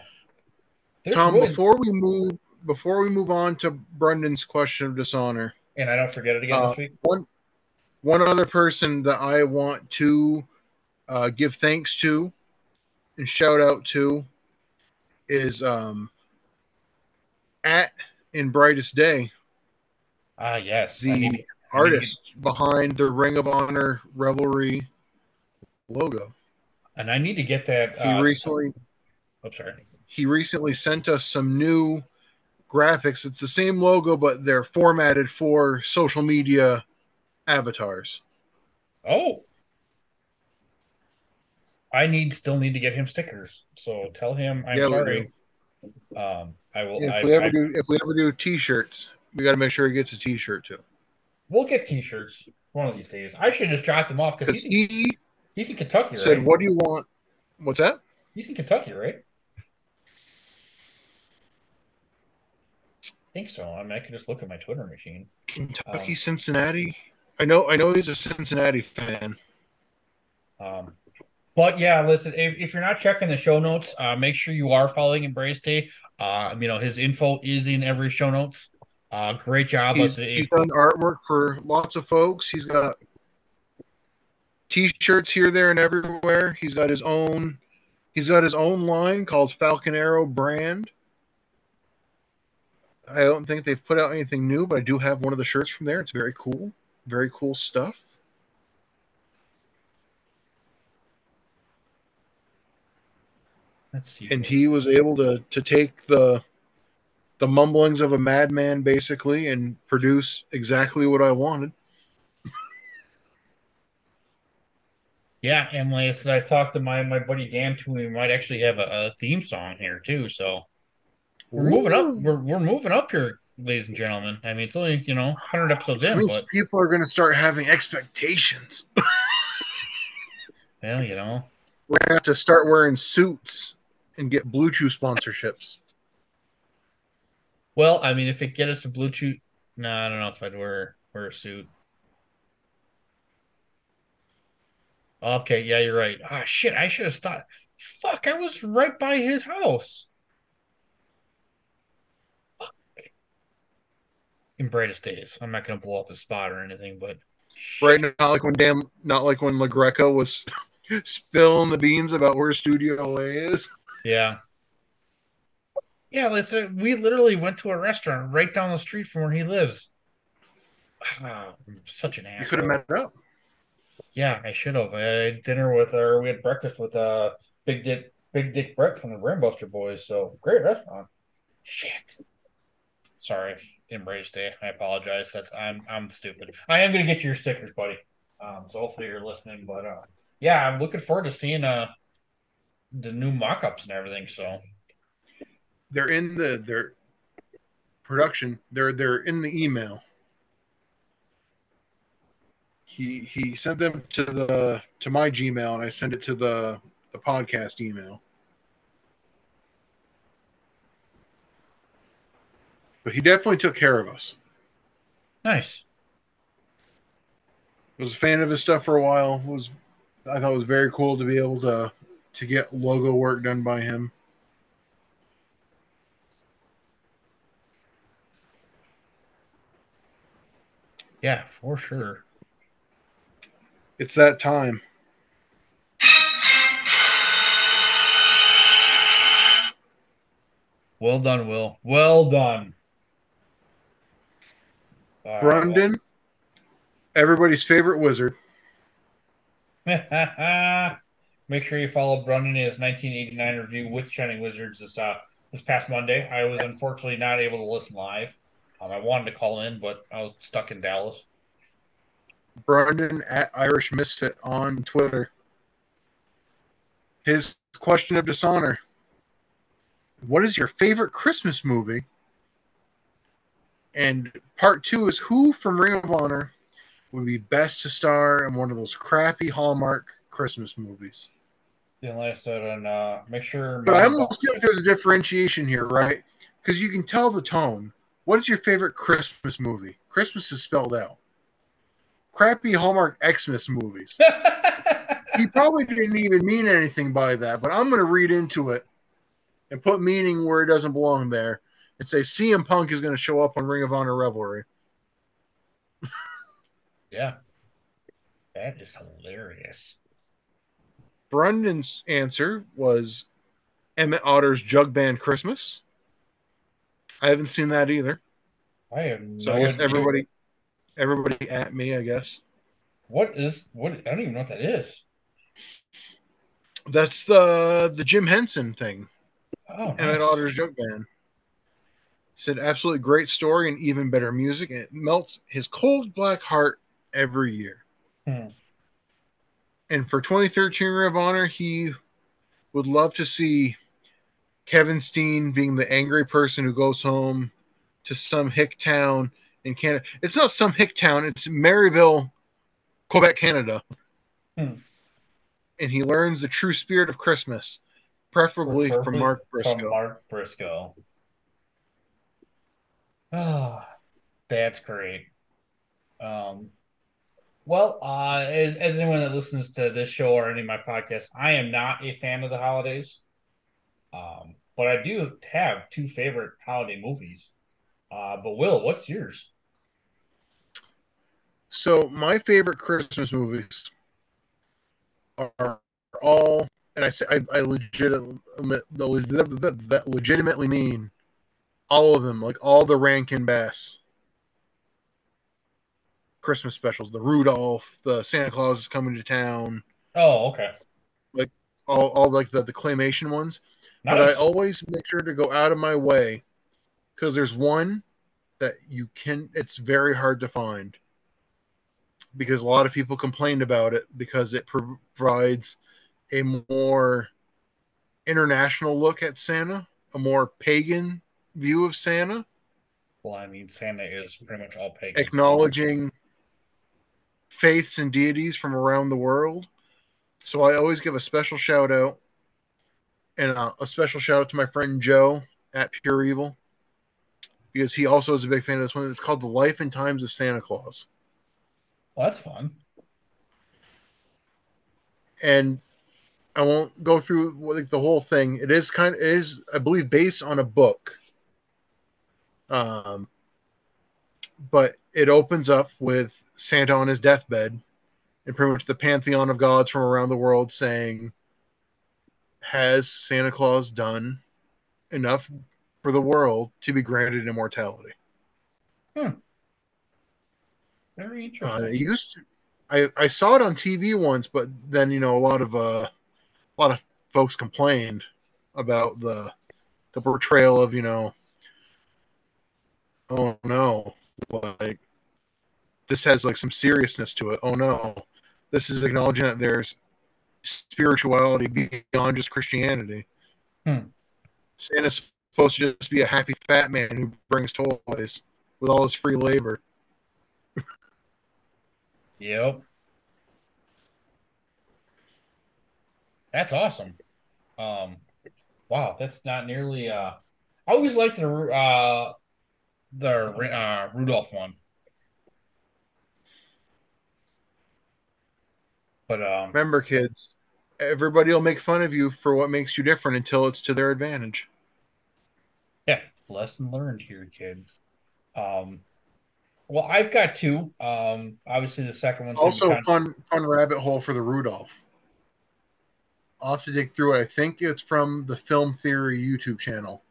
Tom, good- before we move before we move on to Brendan's question of dishonor, and I don't forget it again uh, this week. one one other person that I want to uh, give thanks to and shout out to is um, at in brightest day Ah, yes. I the need to- artist behind the Ring of Honor Revelry logo. and I need to get that. He Uh, recently I'm sorry. he recently sent us some new graphics. It's the same logo, but they're formatted for social media avatars. Oh, I need still need to get him stickers. So tell him I'm Yeah, sorry. Um, I will. If I, we ever I- do, if we ever do T-shirts, we got to make sure he gets a T-shirt too. we'll get T-shirts one of these days. I should just drop them off because he's, he he's in Kentucky, right? said, "What do you want?" What's that? He's in Kentucky, right? I think so. I mean, I could just look at my Twitter machine. Kentucky, Um, Cincinnati. I know. I know he's a Cincinnati fan. Um, but yeah, listen, if, if you're not checking the show notes, uh, make sure you are following Embrace Day. Uh, you know, his info is in every show notes. Uh, great job. He's, he's done artwork for lots of folks. He's got T-shirts here, there, and everywhere. He's got his own. He's got his own line called Falcon Arrow Brand. I don't think they've put out anything new, but I do have one of the shirts from there. It's very cool. Very cool stuff. let's see. And he was able to to take the the mumblings of a madman basically and produce exactly what I wanted. Yeah, and like I said, I talked to my my buddy Dan too. We might actually have a, a theme song here too. So we're moving up. We're we're moving up here, ladies and gentlemen. I mean, it's only you know 100 episodes in, but people are going to start having expectations. well, you know, We're going to have to start wearing suits and get Blue Chew sponsorships. well, I mean, if it get us a Bluetooth, no, I don't know if I'd wear wear a suit. Okay, yeah, you're right. Ah, shit, I should have thought. Fuck, I was right by his house. Fuck. In brightest days, I'm not gonna blow up his spot or anything, but Right not like when damn, not like when LaGreca was spilling the beans about where Studio A is. Yeah. Yeah, listen, we literally went to a restaurant right down the street from where he lives. I'm such an ass. You could have met up. Yeah, I should have. I had dinner with, her. we had breakfast with uh Big Dick Big Dick Brett from the Brainbuster Boys. So great restaurant. Shit. Sorry, Embrace Day. I apologize. That's I'm I'm stupid. I am gonna get you your stickers, buddy. Um, so hopefully you're listening. But uh, yeah, I'm looking forward to seeing uh the new mock-ups and everything. So They're in the their production. They're they're in the email. He he sent them to the to my Gmail and I sent it to the the podcast email. But he definitely took care of us. nice. was a fan of his stuff for a while. Was I thought it was very cool to be able to to get logo work done by him. Yeah, for sure. It's that time. Well done, Will. Well done. All right, well- Brendan, everybody's favorite wizard. Make sure you follow Brendan in his 1989 review with Shining Wizards this uh this past Monday. I was unfortunately not able to listen live. Um, I wanted to call in, but I was stuck in Dallas. Brendan at Irish Misfit on Twitter. His question of dishonor. What is your favorite Christmas movie? And part two is who from Ring of Honor would be best to star in one of those crappy Hallmark Christmas movies? I said, and uh, make sure. But I almost feel like there's a differentiation here, right? Because you can tell the tone. What is your favorite Christmas movie? Christmas is spelled out. Crappy Hallmark Xmas movies. he probably didn't even mean anything by that, but I'm going to read into it and put meaning where it doesn't belong there and say CM Punk is going to show up on Ring of Honor Revelry. Yeah. That is hilarious. Brendan's answer was Emmett Otter's Jug Band Christmas. I haven't seen that either. I have no So I guess idea. everybody everybody at me, I guess. What is what? I don't even know what that is. That's the the Jim Henson thing. Oh, Emmett nice. Otter's Jug Band. Said absolutely great story and even better music, and it melts his cold black heart every year. Hmm. And for 2013 Ring of Honor, he would love to see Kevin Steen being the angry person who goes home to some hick town in Canada. It's not some hick town, it's Marieville, Quebec, Canada. Hmm. And he learns the true spirit of Christmas, preferably from Preferably Mark From Briscoe. Mark Briscoe. Ah, that's great. Um, well, uh, as, as anyone that listens to this show or any of my podcasts, I am not a fan of the holidays. Um, but I do have two favorite holiday movies. Uh, but Will, what's yours? So my favorite Christmas movies are all, and I say I, I legitimately, legitimately mean all of them, like all the Rankin Bass Christmas specials, the Rudolph, the Santa Claus is coming to town, Oh, okay. Like all, all like the, the claymation ones. But I always make sure to go out of my way because there's one that you can, it's very hard to find because a lot of people complained about it because it provides a more international look at Santa, a more pagan view of Santa, Well, I mean, Santa is pretty much all pagan. acknowledging faiths and deities from around the world. So I always give a special shout out and uh, a special shout out to my friend Joe at Pure Evil because he also is a big fan of this one. It's called The Life and Times of Santa Claus. Well, that's fun. and I won't go through like the whole thing. It is kind of it is I believe based on a book. Um but it opens up with Santa on his deathbed and pretty much the pantheon of gods from around the world saying has Santa Claus done enough for the world to be granted immortality? Hmm. Very Uh, interesting. it used to, I I saw it on TV once, but then you know a lot of uh, a lot of folks complained about the the portrayal of you know oh no like this has like some seriousness to it oh no this is acknowledging that there's spirituality beyond just Christianity. Hmm. Santa's supposed to just be a happy fat man who brings toys with all his free labor. Yep. That's awesome. Um, wow, that's not nearly. Uh, I always liked the uh, the uh, Rudolph one, but um, Remember, kids, everybody will make fun of you for what makes you different until it's to their advantage. yeah, lesson learned here, kids. Um, well, I've got two. Um, obviously the second one's Also, kind of- fun fun rabbit hole for the Rudolph. I'll have to dig through it. I think it's from the Film Theory YouTube channel.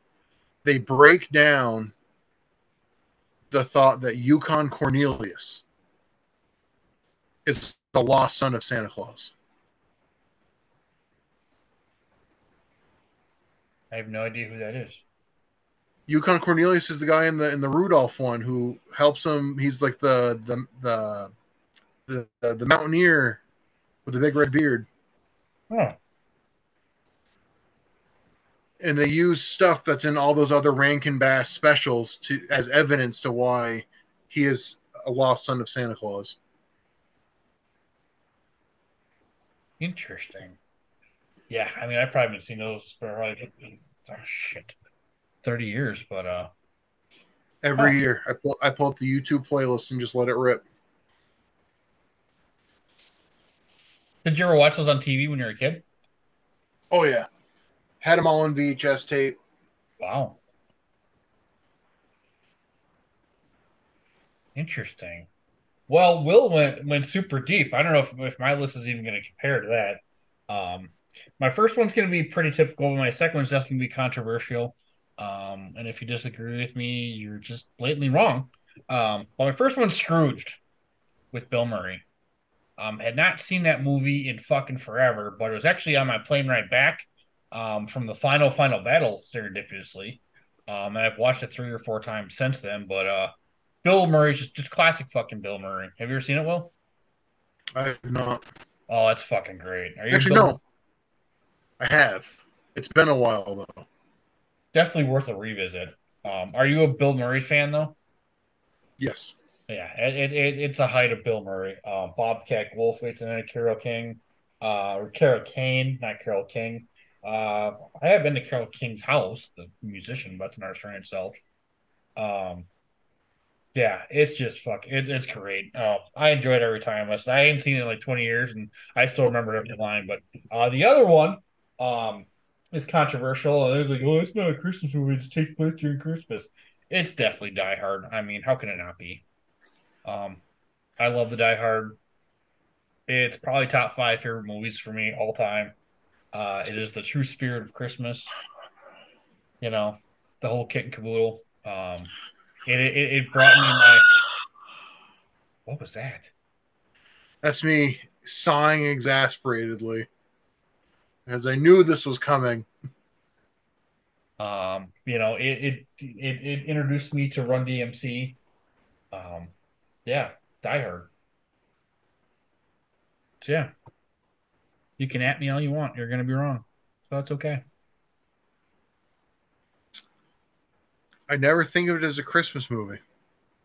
They break down the thought that Yukon Cornelius is the lost son of Santa Claus. I have no idea who that is. Yukon Cornelius is the guy in the in the Rudolph one who helps him. He's like the the the the, the, the mountaineer with the big red beard. Oh, and they use stuff that's in all those other Rankin Bass specials to as evidence to why he is a lost son of Santa Claus. Interesting. Yeah, I mean, I probably haven't seen those for like oh shit, thirty years, but uh. Every Oh. year, I pull I pull up the YouTube playlist and just let it rip. Did you ever watch those on TV when you were a kid? Oh yeah, Had them all on VHS tape. Wow. Interesting. Well, Will went went super deep. I don't know if, if my list is even going to compare to that. Um, my first one's going to be pretty typical. But my second one's definitely going to be controversial. Um, and if you disagree with me, you're just blatantly wrong. Um, well, my first one's Scrooged with Bill Murray. Um, had not seen that movie in fucking forever, but it was actually on my plane ride back um, from the final final battle serendipitously. Um, and I've watched it three or four times since then. But uh, Bill Murray's just just classic fucking Bill Murray. Have you ever seen it, Will? I have not. Oh, it's fucking great. Are you Actually, Bill- no. I have. It's been a while though. Definitely worth a revisit. Um, are you a Bill Murray fan though? Yes. Yeah, it, it, it it's a height of Bill Murray. Uh, Bobcat Goldthwait and then Carol King, uh, or Carol Kane, not Carol King. Uh, I have been to Carole King's house, the musician, but it's in itself. Um, yeah, it's just fuck. It, it's great. Oh, I enjoyed every time. I listen. I hadn't seen it in like twenty years, and I still remember every line. But uh, the other one, um, is controversial. And it was like, oh, it's not a Christmas movie. It takes place during Christmas. It's definitely Die Hard. I mean, how can it not be? Um, I love the Die Hard. It's probably top five favorite movies for me all time. Uh, it is the true spirit of Christmas. You know, the whole kit and caboodle. Um, it, it it brought me my. What was that? That's me sighing exasperatedly. As I knew this was coming. Um, you know, it it it, it introduced me to Run DMC. Um, yeah, Die Hard. So yeah, you can at me all you want. You're gonna be wrong, so that's okay. I never think of it as a Christmas movie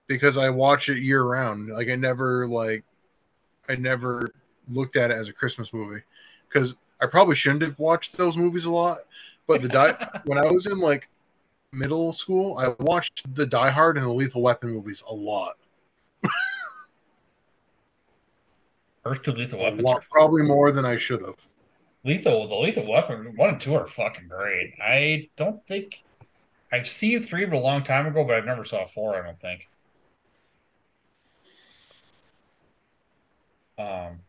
because I watch it year round. Like I never like I never looked at it as a Christmas movie because I probably shouldn't have watched those movies a lot. But the die when I was in like middle school, I watched the Die Hard and the Lethal Weapon movies a lot. First two Lethal Weapons lot probably more than I should have. Lethal. The Lethal Weapon one and two are fucking great. I don't think I've seen three, but a long time ago, but I've never saw four. I don't think. Um,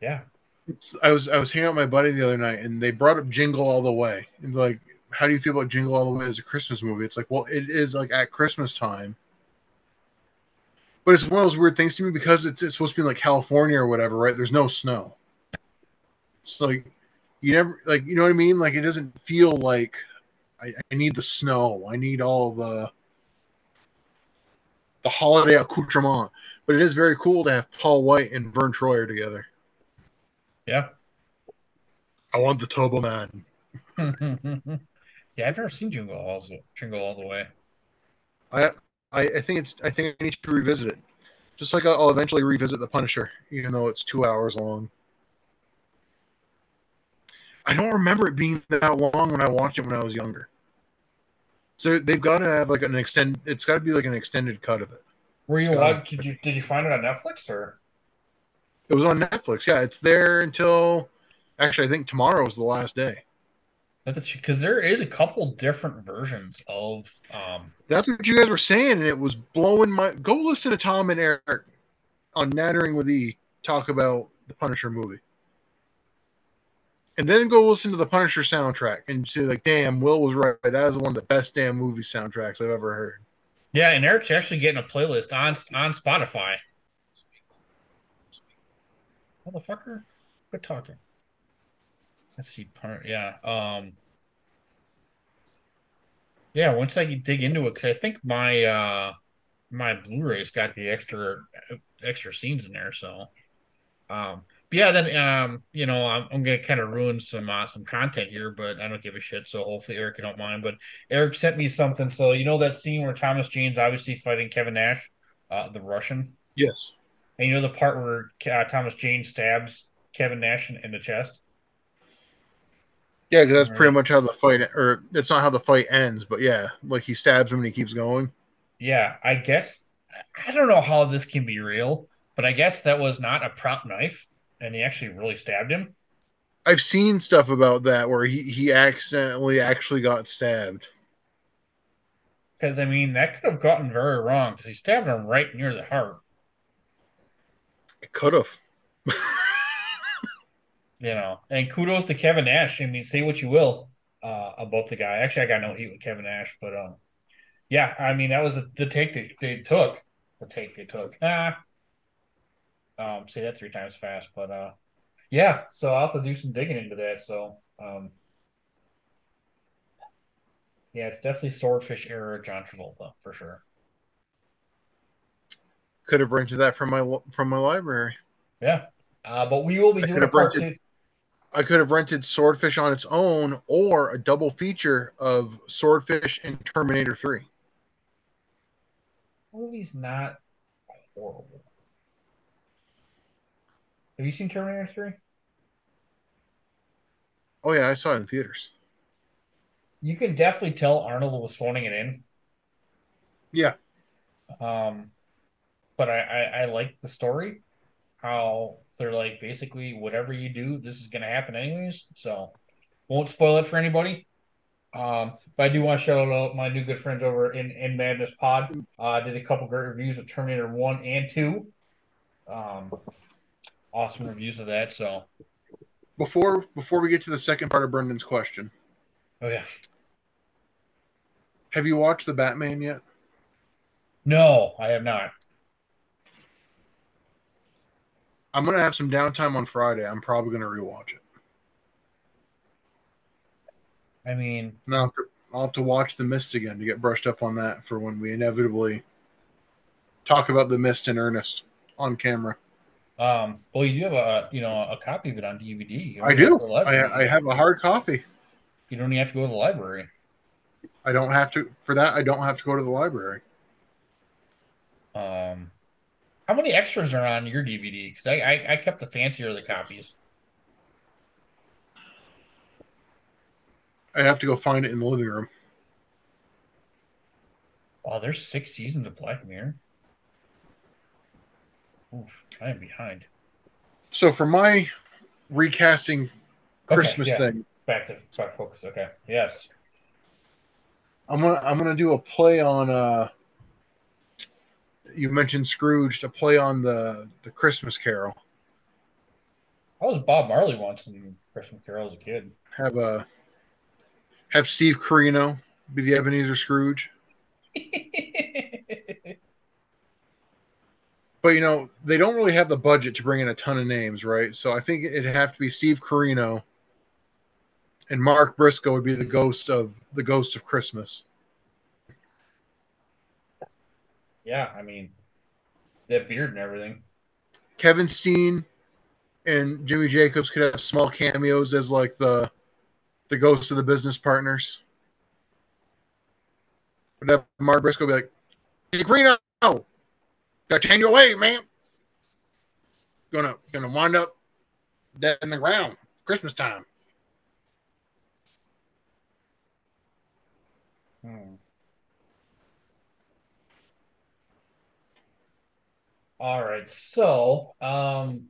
yeah, It's, I was I was hanging out with my buddy the other night, and they brought up Jingle All the Way. And like, how do you feel about Jingle All the Way as a Christmas movie? It's like, well, it is like at Christmas time, but it's one of those weird things to me because it's, it's supposed to be like California or whatever, right? There's no snow, it's like you never like you know what I mean. Like it doesn't feel like I, I need the snow. I need all the the holiday accoutrement. But it is very cool to have Paul Wight and Verne Troyer together. yeah. I want the Turbo Man. yeah, I've never seen Jingle All the Jingle All the Way. I, I I think it's I think I need to revisit it. Just like I'll eventually revisit The Punisher, even though it's two hours long. I don't remember it being that long when I watched it when I was younger. So they've got to have like an extend. It's got to be like an extended cut of it. Were you watch, did you did you find it on Netflix or? It was on Netflix. Yeah, it's there until actually I think tomorrow is the last day. Because there is a couple different versions of um That's what you guys were saying, and it was blowing my. Go listen to Tom and Eric on Nattering with E talk about the Punisher movie, and then go listen to the Punisher soundtrack and say like, "Damn, Will was right. That is one of the best damn movie soundtracks I've ever heard." yeah, and Eric's actually getting a playlist on on Spotify. Motherfucker, quit talking. Let's see, part yeah, um, yeah. Once I dig into it, because I think my uh my Blu-ray's got the extra extra scenes in there, so um. But yeah, then um, you know, I'm, I'm gonna kind of ruin some uh, some content here, but I don't give a shit. So hopefully Eric you don't mind. But Eric sent me something. So you know that scene where Thomas Jane's obviously fighting Kevin Nash, uh, the Russian, Yes. and you know the part where uh, Thomas Jane stabs Kevin Nash in, in the chest. Yeah, because that's pretty Right. much how the fight, or it's not how the fight ends, but yeah, like he stabs him and he keeps going. Yeah, I guess I don't know how this can be real, but I guess that was not a prop knife, and he actually really stabbed him. I've seen stuff about that where he he accidentally actually got stabbed. Because I mean, that could have gotten very wrong because he stabbed him right near the heart. It could have. You know, and kudos to Kevin Nash. I mean, say what you will uh, about the guy. Actually, I got no heat with Kevin Nash, but um, yeah, I mean that was the, the take they, they took. The take they took. Ah, um, say that three times fast, but uh, yeah. So I'll have to do some digging into that. So um, yeah, it's definitely swordfish era John Travolta for sure. Could have rented that from my from my library. Yeah, uh, but we will be I doing a part rented- two. I could have rented Swordfish on its own or a double feature of Swordfish and Terminator 3. The movie's not horrible. Have you seen Terminator 3? Oh yeah, I saw it in theaters. You can definitely tell Arnold was phoning it in. Yeah. Um, but I, I, I like the story. How they're like basically whatever you do, this is gonna happen anyways. So won't spoil it for anybody. Um, but I do want to shout out my new good friends over in, in Madness Pod. Uh, did a couple great reviews of Terminator 1 and 2. Um, awesome reviews of that. So, Before before we get to the second part of Brendan's question, oh yeah. have you watched the Batman yet? No, I have not. I'm gonna have some downtime on Friday. I'm probably gonna rewatch it. I mean, And I'll have, to, I'll have to watch The Mist again to get brushed up on that for when we inevitably talk about The Mist in earnest on camera. Um, well, you do have a you know a copy of it on DVD. I do. have to go to the library. I, I have a hard copy. You don't even have to go to the library. I don't have to for that. I don't have to go to the library. Um, how many extras are on your DVD? Because I, I I kept the fancier of the copies. I'd have to go find it in the living room. Oh, there's six seasons of Black Mirror. Oof, I am behind. So for my recasting Christmas yeah. thing, Back to back focus. Okay. Yes. I'm gonna I'm gonna do a play on uh you mentioned Scrooge to play on the the Christmas Carol. I was Bob Marley once in Christmas Carol as a kid. Have a have Steve Corino be the Ebenezer Scrooge. But you know, they don't really have the budget to bring in a ton of names, right? So I think it'd have to be Steve Corino and Mark Briscoe would be the ghost of the ghost of Christmas. yeah, I mean, that beard and everything. Kevin Steen and Jimmy Jacobs could have small cameos as like the the ghosts of the business partners. Have Mark Briscoe be like, "Hey, Corino, gotta change your way, man. Gonna gonna wind up dead in the ground. Christmas time." Hmm. All right. So, um,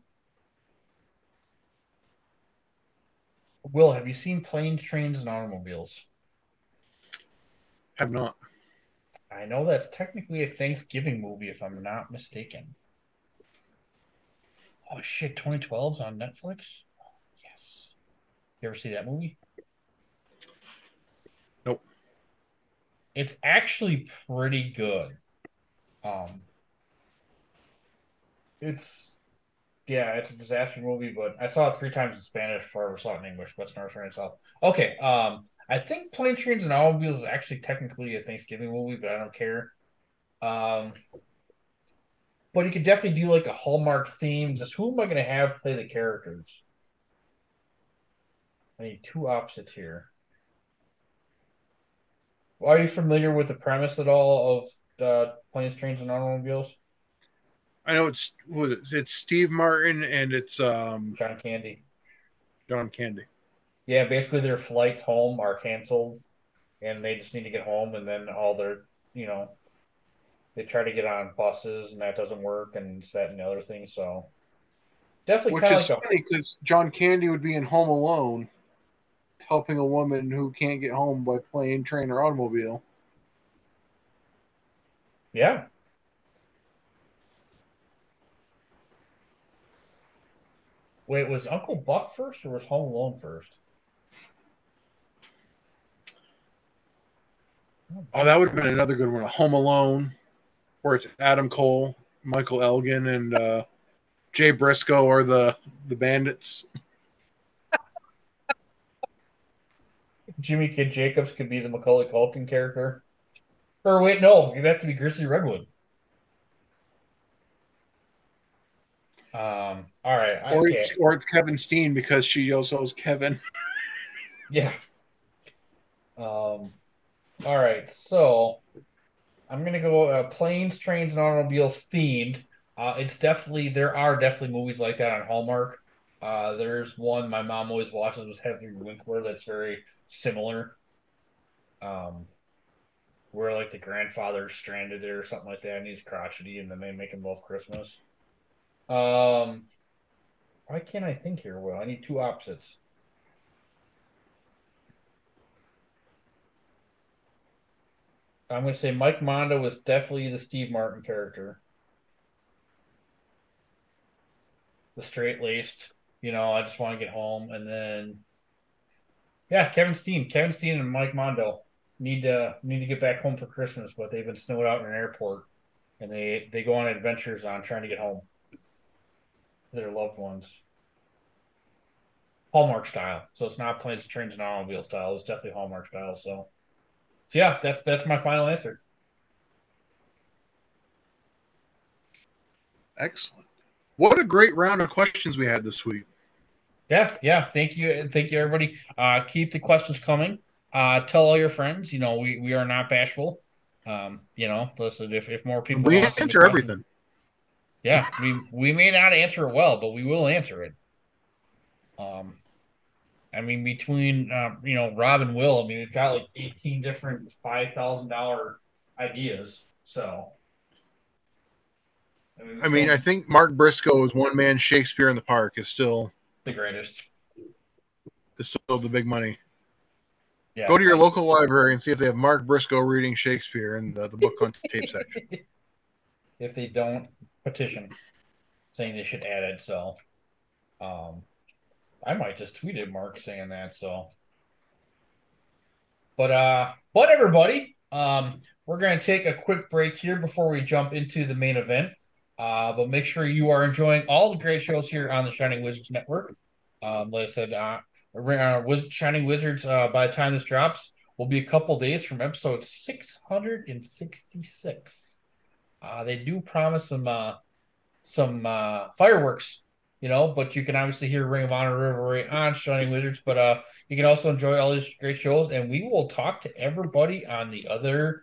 Will, have you seen Planes, Trains, and Automobiles? Have not. I know that's technically a Thanksgiving movie, if I'm not mistaken. Oh shit, 2012's on Netflix? Yes. You ever see that movie? Nope. It's actually pretty good. Um it's yeah, it's a disaster movie, but I saw it three times in Spanish before I ever saw it in English, but it's not showing itself. Okay, um I think Plane, Trains, and Automobiles is actually technically a Thanksgiving movie, but I don't care. Um, but you could definitely do like a Hallmark theme. Just who am I going to have play the characters? I need two opposites here. Are you familiar with the premise at all of uh, Planes, Trains, and Automobiles? I know it's what is it? it's Steve Martin and it's um John Candy. John Candy. Yeah, basically their flights home are canceled, and they just need to get home, and then all their, you know, they try to get on buses, and that doesn't work, and it's that and the other thing. So, definitely Which kind of is like funny because John Candy would be in Home Alone, helping a woman who can't get home by plane, train, or automobile. yeah. Wait, was Uncle Buck first or was Home Alone first? Oh, that would have been another good one. Home Alone, where it's Adam Cole, Michael Elgin, and uh, Jay Briscoe are the the bandits. Jimmy Kid Jacobs could be the Macaulay Culkin character. Or wait, no, it'd have to be Grizzly Redwood. Um. All right. Or, it's, or it's Kevin Steen because she also is Kevin. Yeah. Um. All right. So I'm gonna go uh, planes, trains, and automobiles themed. Uh, it's definitely there are definitely movies like that on Hallmark. Uh, there's one my mom always watches with Heather Winkler that's very similar. Um, where like the grandfather's stranded there or something like that, and he's crotchety, and then they make him love Christmas. Um, why can't I think here? Well, I need two opposites. I'm gonna say Mike Mondo was definitely the Steve Martin character. The straight laced, you know, I just want to get home, and then yeah, Kevin Steen, Kevin Steen, and Mike Mondo need to need to get back home for Christmas, but they've been snowed out in an airport, and they they go on adventures on trying to get home to their loved ones. Hallmark style, so it's not planes, trains, and automobile style. It's definitely Hallmark style. So. So yeah, that's that's my final answer. Excellent. What a great round of questions we had this week. Yeah, yeah. Thank you, thank you, everybody. Uh, keep the questions coming. Uh, tell all your friends. You know, we we are not bashful. Um, you know, listen, if if more people We want to send answer everything. Yeah, we we may not answer it well, but we will answer it. Um, I mean, between uh, you know Rob and Will, I mean, we've got like eighteen different five thousand dollar ideas. So, I mean, I mean, I think Mark Briscoe is one man Shakespeare in the Park is still the greatest. is still the big money. Yeah. Go to your local library and see if they have Mark Briscoe reading Shakespeare in the, the book on tape section. if they don't petition saying they should add it so um i might just tweet at mark saying that so. But uh but everybody um we're to take a quick break here before we jump into the main event. Uh but make sure you are enjoying all the great shows here on the shining wizards network. Um like i said uh, uh Wiz- shining wizards uh by the time this drops will be a couple days from episode 666 uh, they do promise some uh, some uh, fireworks, you know, but you can obviously hear Ring of Honor Revelry on Shining Wizards, but uh, you can also enjoy all these great shows, and we will talk to everybody on the other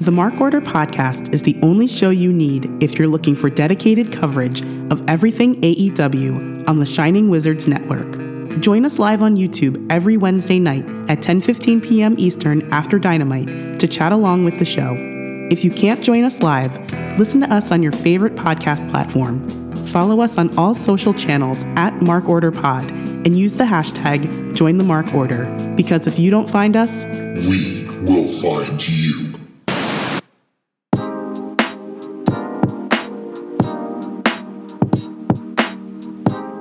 The Mark Order podcast is the only show you need if you're looking for dedicated coverage of everything AEW on the Shining Wizards Network. Join us live on YouTube every Wednesday night at 10:15 p.m. Eastern after Dynamite to chat along with the show. If you can't join us live, listen to us on your favorite podcast platform. Follow us on all social channels at Mark Order Pod and use the hashtag Join the Mark Order because if you don't find us, We will find you.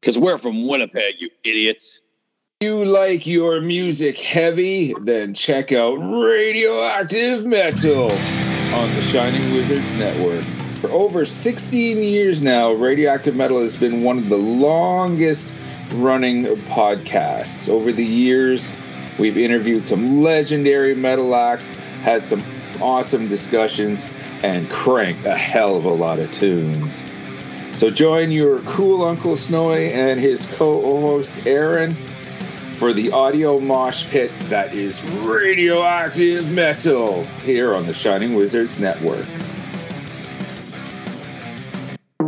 Because we're from Winnipeg, you idiots. you like your music heavy, then check out Radioactive Metal on the Shining Wizards Network. For over 16 years now, Radioactive Metal has been one of the longest running podcasts. Over the years, we've interviewed some legendary metal acts, had some awesome discussions, and cranked a hell of a lot of tunes. So join your cool Uncle Snowy and his co-host Aaron for the audio mosh pit that is radioactive metal here on the Shining Wizards Network.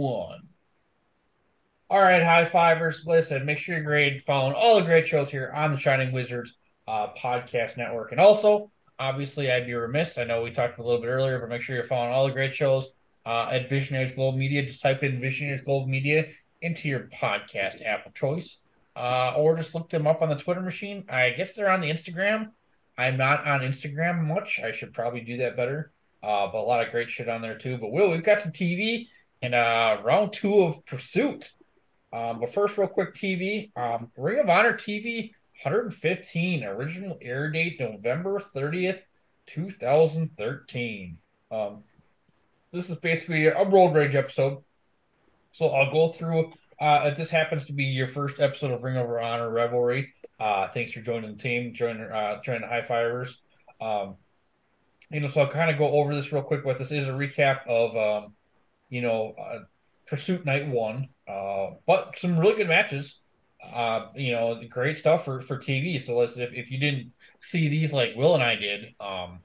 One. All right, high fivers. Listen, make sure you grade following all the great shows here on the Shining Wizards uh, podcast network. And also, obviously, I'd be remiss. I know we talked a little bit earlier, but make sure you're following all the great shows uh, at Visionaries Global Media. Just type in Visionaries Global Media into your podcast app of choice, uh, or just look them up on the Twitter machine. I guess they're on the Instagram. I'm not on Instagram much. I should probably do that better. Uh, but a lot of great shit on there too. But Will, we've got some TV and uh, round two of Pursuit. Um, but first, real quick, TV. Um, Ring of Honor TV 115, original air date November 30th, 2013. Um, this is basically a road rage episode. So I'll go through. Uh, if this happens to be your first episode of Ring of Honor Revelry, uh, thanks for joining the team, joining uh, joining the High Fivers. Um, you know, so I'll kind of go over this real quick. But this is a recap of um, you know, uh, Pursuit Night One, uh, but some really good matches. Uh, you know, great stuff for for TV. So if, if you didn't see these like Will and I did, um,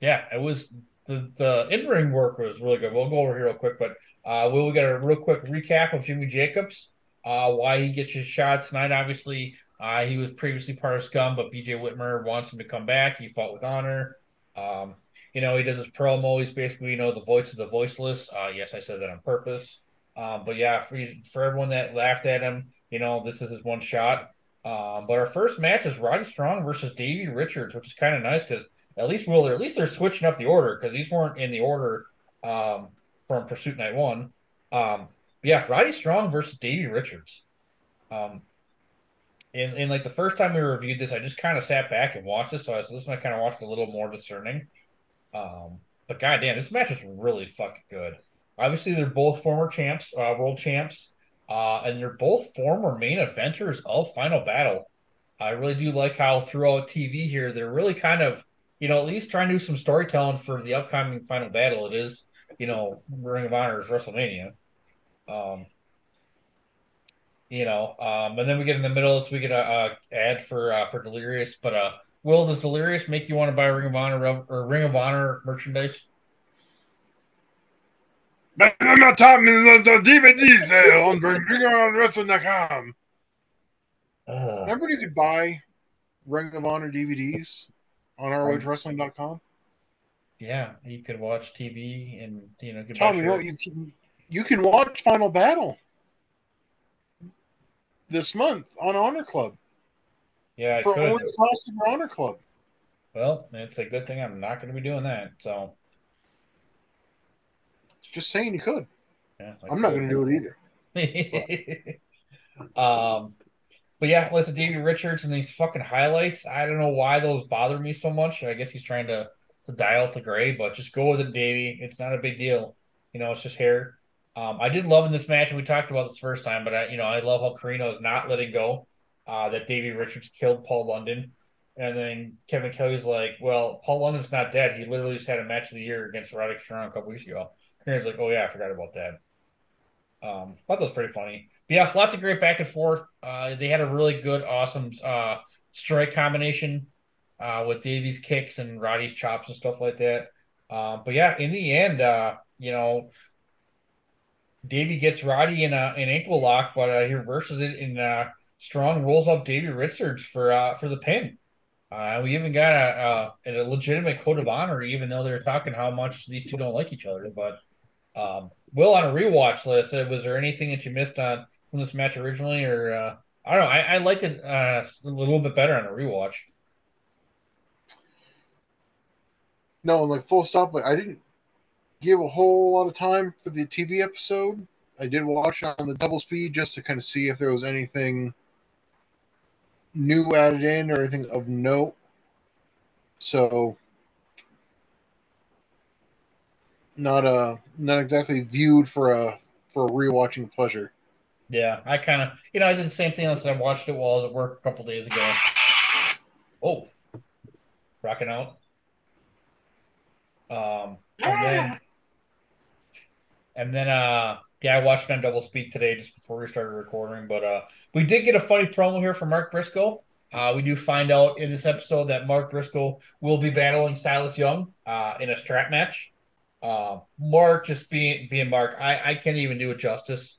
yeah, it was the the in ring work was really good. We'll go over here real quick, but uh, Will we got a real quick recap of Jimmy Jacobs, uh, why he gets his shot tonight. Obviously, uh, he was previously part of Scum, but BJ Whitmer wants him to come back. He fought with honor. Um, you know, he does his promo. He's basically, you know, the voice of the voiceless. Uh, yes, I said that on purpose. Um, but yeah, for, for everyone that laughed at him, you know, this is his one shot. Um, but our first match is Roddy Strong versus Davey Richards, which is kind of nice because at least will at least they're switching up the order because these weren't in the order um, from Pursuit Night One. Um, yeah, Roddy Strong versus Davey Richards. Um, and, and like the first time we reviewed this, I just kind of sat back and watched this. So I, so this one I kind of watched a little more discerning. Um, but goddamn, this match is really fucking good. Obviously, they're both former champs, uh, world champs, uh, and they're both former main eventers of Final Battle. I really do like how throughout TV here they're really kind of you know at least trying to do some storytelling for the upcoming final battle. It is you know Ring of Honor's WrestleMania. Um, you know, um, and then we get in the middle, so we get a, a ad for uh, for Delirious. But uh, Will, does Delirious make you want to buy Ring of Honor or Ring of Honor merchandise? I'm not talking the, the DVDs uh, on RingOfHonorWrestling.com. Uh, Remember you could buy Ring of Honor DVDs on ROHWrestling.com? Yeah, you could watch TV and you know. Tommy, what you can you can watch Final Battle this month on Honor Club yeah, I for could. only the cost of your Honor Club. Well, it's a good thing I'm not going to be doing that. So Just saying you could. yeah, I I'm not going to do it either. um, but yeah, listen, Davey Richards and these fucking highlights. I don't know why those bother me so much. I guess he's trying to to dial out the gray, but just go with it, Davey. It's not a big deal. You know, it's just hair. Um, I did love in this match, and we talked about this first time, but I, you know, I love how Corino is not letting go. Uh, that Davey Richards killed Paul London, and then Kevin Kelly's like, "Well, Paul London's not dead. He literally just had a match of the year against Roderick Strong a couple weeks ago." Corino's like, "Oh yeah, I forgot about that." Um, thought that was pretty funny. But yeah, lots of great back and forth. Uh, they had a really good, awesome uh, strike combination uh, with Davies kicks and Roddy's chops and stuff like that. Uh, but yeah, in the end, uh, you know, Davey gets Roddy in an ankle lock, but uh, he reverses it in uh, Strong rolls up Davey Richards for uh, for the pin. Uh, we even got a, a, a legitimate code of honor, even though they're talking how much these two don't like each other. But um, Will, on a rewatch list, uh, was there anything that you missed on from this match originally, or uh, I don't know? I, I liked it uh, a little bit better on a rewatch. No, like full stop. But I didn't give a whole lot of time for the TV episode. I did watch on the double speed just to kind of see if there was anything new added in or anything of note. So not uh not exactly viewed for a for a rewatching pleasure. Yeah, I kind of, you know, I did the same thing. As I watched it while I was at work a couple days ago. Oh, rocking out. Um, and then, and then, uh, yeah, I watched on double speak today just before we started recording. But uh, we did get a funny promo here from Mark Briscoe. Uh, we do find out in this episode that Mark Briscoe will be battling Silas Young uh, in a strap match. Uh, Mark just being being Mark, I, I can't even do it justice.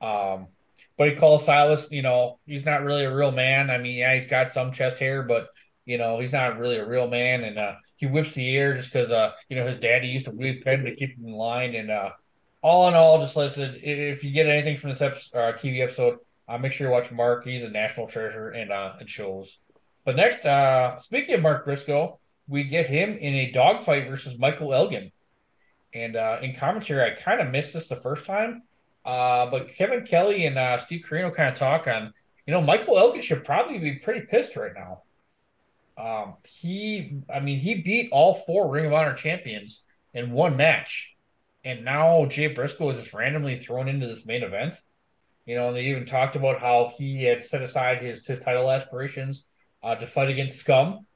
Um, but he calls Silas, you know, he's not really a real man. I mean, yeah, he's got some chest hair, but you know, he's not really a real man. And uh, he whips the air just because, uh, you know, his daddy used to whip him to keep him in line. And uh, all in all, just listen. If you get anything from this episode, uh, TV episode, uh, make sure you watch Mark. He's a national treasure, and uh, it shows. But next, uh, speaking of Mark Briscoe, we get him in a dogfight versus Michael Elgin. And uh, in commentary, I kind of missed this the first time. Uh, but Kevin Kelly and uh, Steve Corino kind of talk on, you know, Michael Elgin should probably be pretty pissed right now. Um, he, I mean, he beat all four Ring of Honor champions in one match, and now Jay Briscoe is just randomly thrown into this main event. You know, and they even talked about how he had set aside his his title aspirations uh, to fight against Scum.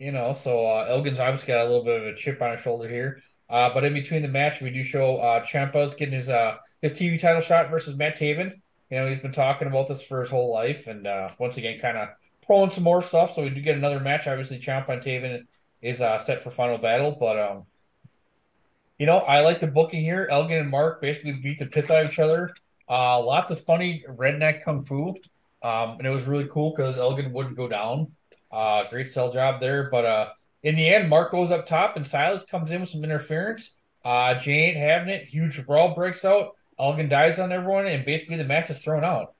You know, so uh, Elgin's obviously got a little bit of a chip on his shoulder here. Uh, but in between the match, we do show uh, Ciampa's getting his uh, his TV title shot versus Matt Taven. You know, he's been talking about this for his whole life, and uh, once again, kind of throwing some more stuff. So we do get another match. Obviously, Ciampa and Taven is uh, set for final battle, but um, you know, I like the booking here. Elgin and Mark basically beat the piss out of each other. Uh, lots of funny redneck kung fu, um, and it was really cool because Elgin wouldn't go down. Uh, great sell job there, but uh, in the end, Mark goes up top, and Silas comes in with some interference. Uh, Jay ain't having it. Huge brawl breaks out. Elgin dies on everyone, and basically the match is thrown out.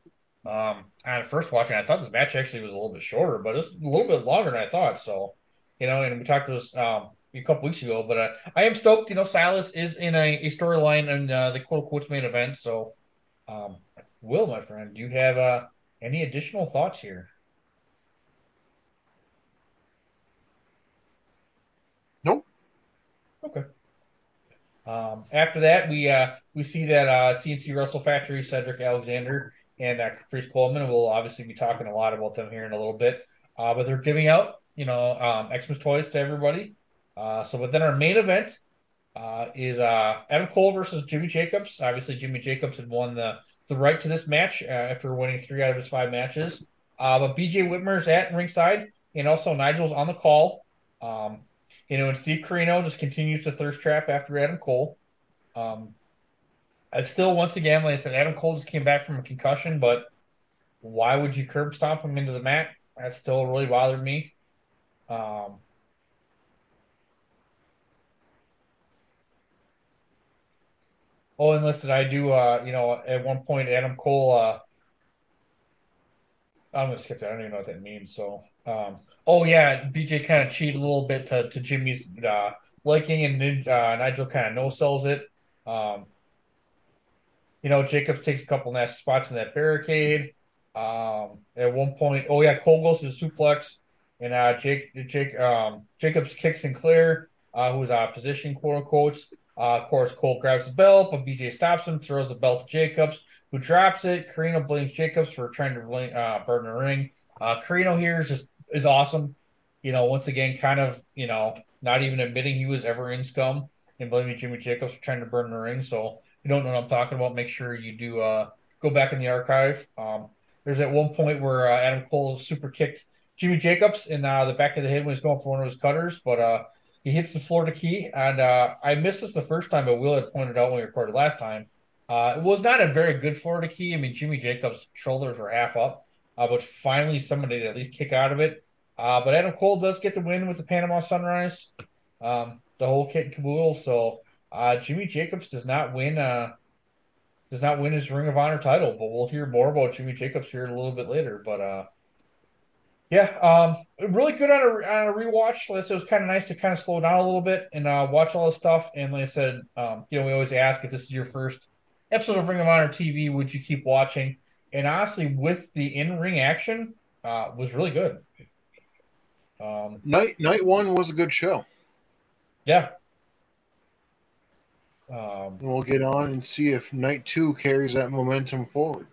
Um, on first watching, I thought this match actually was a little bit shorter, but it's a little bit longer than I thought. So, you know, and we talked to this um, a couple weeks ago, but uh, I am stoked. You know, Silas is in a, a storyline in uh, the quote unquote main event. So, um, Will, my friend, do you have uh, any additional thoughts here? Nope. Okay. Um, after that, we uh, we see that uh, C&C Wrestle Factory Cedric Alexander and uh, Caprice Coleman. We'll obviously be talking a lot about them here in a little bit. Uh, but they're giving out, you know, um, Xmas toys to everybody. Uh, so within our main event uh, is uh, Adam Cole versus Jimmy Jacobs. Obviously, Jimmy Jacobs had won the the right to this match uh, after winning three out of his five matches. Uh, but BJ Whitmer's at ringside, and also Nigel's on the call. Um, you know, and Steve Corino just continues to thirst trap after Adam Cole. Um, I still, once again, like I said, Adam Cole just came back from a concussion, but why would you curb stomp him into the mat? That still really bothered me. Um, oh, and listen, I do, uh, you know, at one point, Adam Cole, uh, I'm gonna skip that. I don't even know what that means. So, um, oh yeah, BJ kind of cheated a little bit to, to Jimmy's uh, liking, and uh, Nigel kind of no sells it. Um, you know, Jacobs takes a couple nasty spots in that barricade. Um, at one point, oh yeah, Cole goes to the suplex, and uh, Jake, Jake, um, Jacobs kicks Sinclair, uh, who's out of position, quote unquote. Uh, of course, Cole grabs the belt, but BJ stops him, throws the belt to Jacobs, who drops it. Corino blames Jacobs for trying to uh, burn the ring. Uh, Corino here is just is awesome. You know, once again, kind of you know not even admitting he was ever in scum and blaming Jimmy Jacobs for trying to burn the ring. So if you don't know what I'm talking about, make sure you do uh, go back in the archive. Um, there's at one point where uh, Adam Cole super kicked Jimmy Jacobs in uh, the back of the head when he's going for one of his cutters, but uh, he hits the Florida key. And uh, I missed this the first time, but Will had pointed out when we recorded last time. Uh, it was not a very good Florida key. I mean, Jimmy Jacobs' shoulders were half up, uh, but finally somebody did at least kick out of it. Uh, but Adam Cole does get the win with the Panama Sunrise, um, the whole kit and caboodle. So uh, Jimmy Jacobs does not win. Uh, does not win his Ring of Honor title, but we'll hear more about Jimmy Jacobs here a little bit later. But yeah, um, really good on a, on a rewatch. list. It was kind of nice to kind of slow down a little bit and uh, watch all this stuff. And like I said, um, you know, we always ask if this is your first episode of Ring of Honor TV, would you keep watching? And honestly, with the in ring action, uh, was really good. Um, night night one was a good show. Yeah. Um, we'll get on and see if night two carries that momentum forward.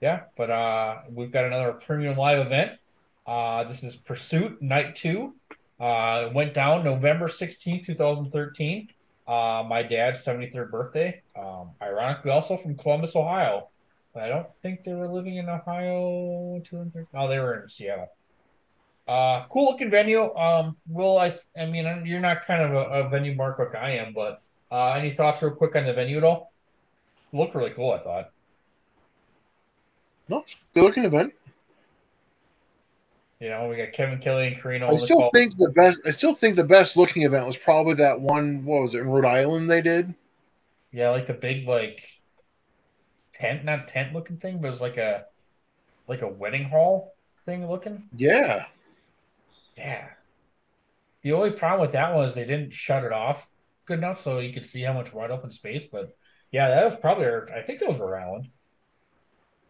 Yeah, but uh, we've got another premium live event. Uh, this is Pursuit Night Two. Uh, went down November 16, 2013. Uh, my dad's 73rd birthday. Um, ironically, also from Columbus, Ohio. But I don't think they were living in Ohio 2013. Oh, they were in Seattle. Uh, cool looking venue. Um, Will I? I mean, you're not kind of a, a venue mark like I am, but uh, any thoughts real quick on the venue at all? Looked really cool. I thought. No, good looking event. You know, we got Kevin Kelly and Corino. I still think the best. I still think the best looking event was probably that one. What was it in Rhode Island? They did. Yeah, like the big like tent, not tent looking thing, but it was like a like a wedding hall thing looking. Yeah. Yeah. The only problem with that was they didn't shut it off good enough so you could see how much wide open space. But yeah, that was probably I think that was Rhode Island.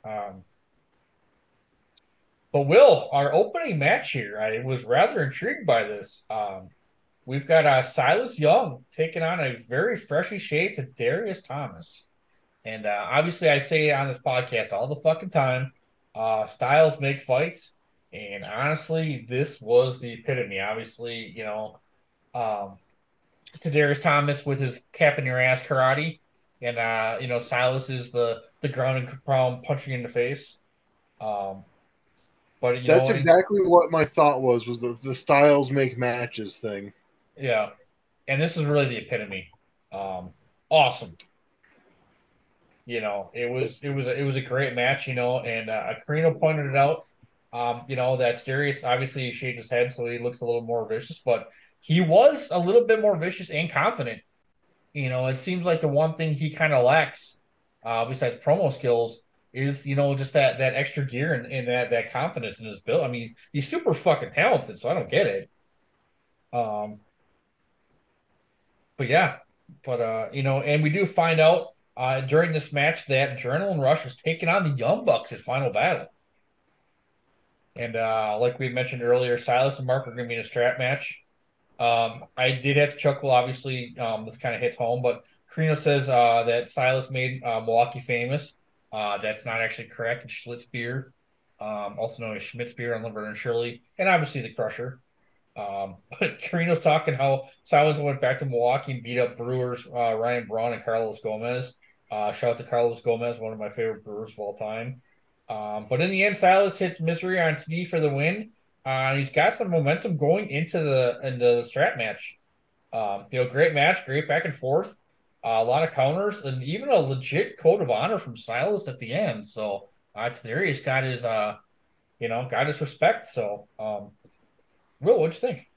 Um, but Will, our opening match here, I was rather intrigued by this. Um, we've got uh, Silas Young taking on a very freshly shaved Darius Thomas, and uh, obviously I say on this podcast all the fucking time, uh, styles make fights, and honestly, this was the epitome. Obviously, you know, um, Tadarius Thomas with his cap in your ass karate, and uh, you know Silas is the the grounding problem punching in the face. Um, but that's know, exactly what my thought was was the, the styles make matches thing. Yeah, and this is really the epitome. Um, awesome. You know, it was it was it was a great match. You know, and uh, Corino pointed it out. Um, you know that Darius obviously he shaved his head, so he looks a little more vicious, but he was a little bit more vicious and confident. You know, it seems like the one thing he kind of lacks, uh, besides promo skills, is you know just that that extra gear and, and that that confidence in his build. I mean, he's, he's super fucking talented, so I don't get it. Um, but yeah, but uh, you know, and we do find out uh during this match that Adrenaline Rush is taking on the Young Bucks at Final Battle. And uh, like we mentioned earlier, Silas and Mark are going to be in a strap match. Um, I did have to chuckle. Obviously, um, this kind of hits home, but Corino says uh, that Silas made uh, Milwaukee famous Uh, that's not actually correct. It's Schlitz beer, um, also known as Schmitz beer on Laverne and Shirley, and obviously the Crusher. Um, but Corino's talking how Silas went back to Milwaukee and beat up Brewers uh, Ryan Braun and Carlos Gomez. Uh, shout out to Carlos Gomez, one of my favorite Brewers of all time. Um, but in the end, Silas hits Misery on TV for the win. Uh, he's got some momentum going into the into the strap match. Um, you know, great match, great back and forth, a lot of counters, and even a legit code of honor from Silas at the end. So uh, Tadarius got his, uh, you know, got his respect. So, um, Will, what'd you think?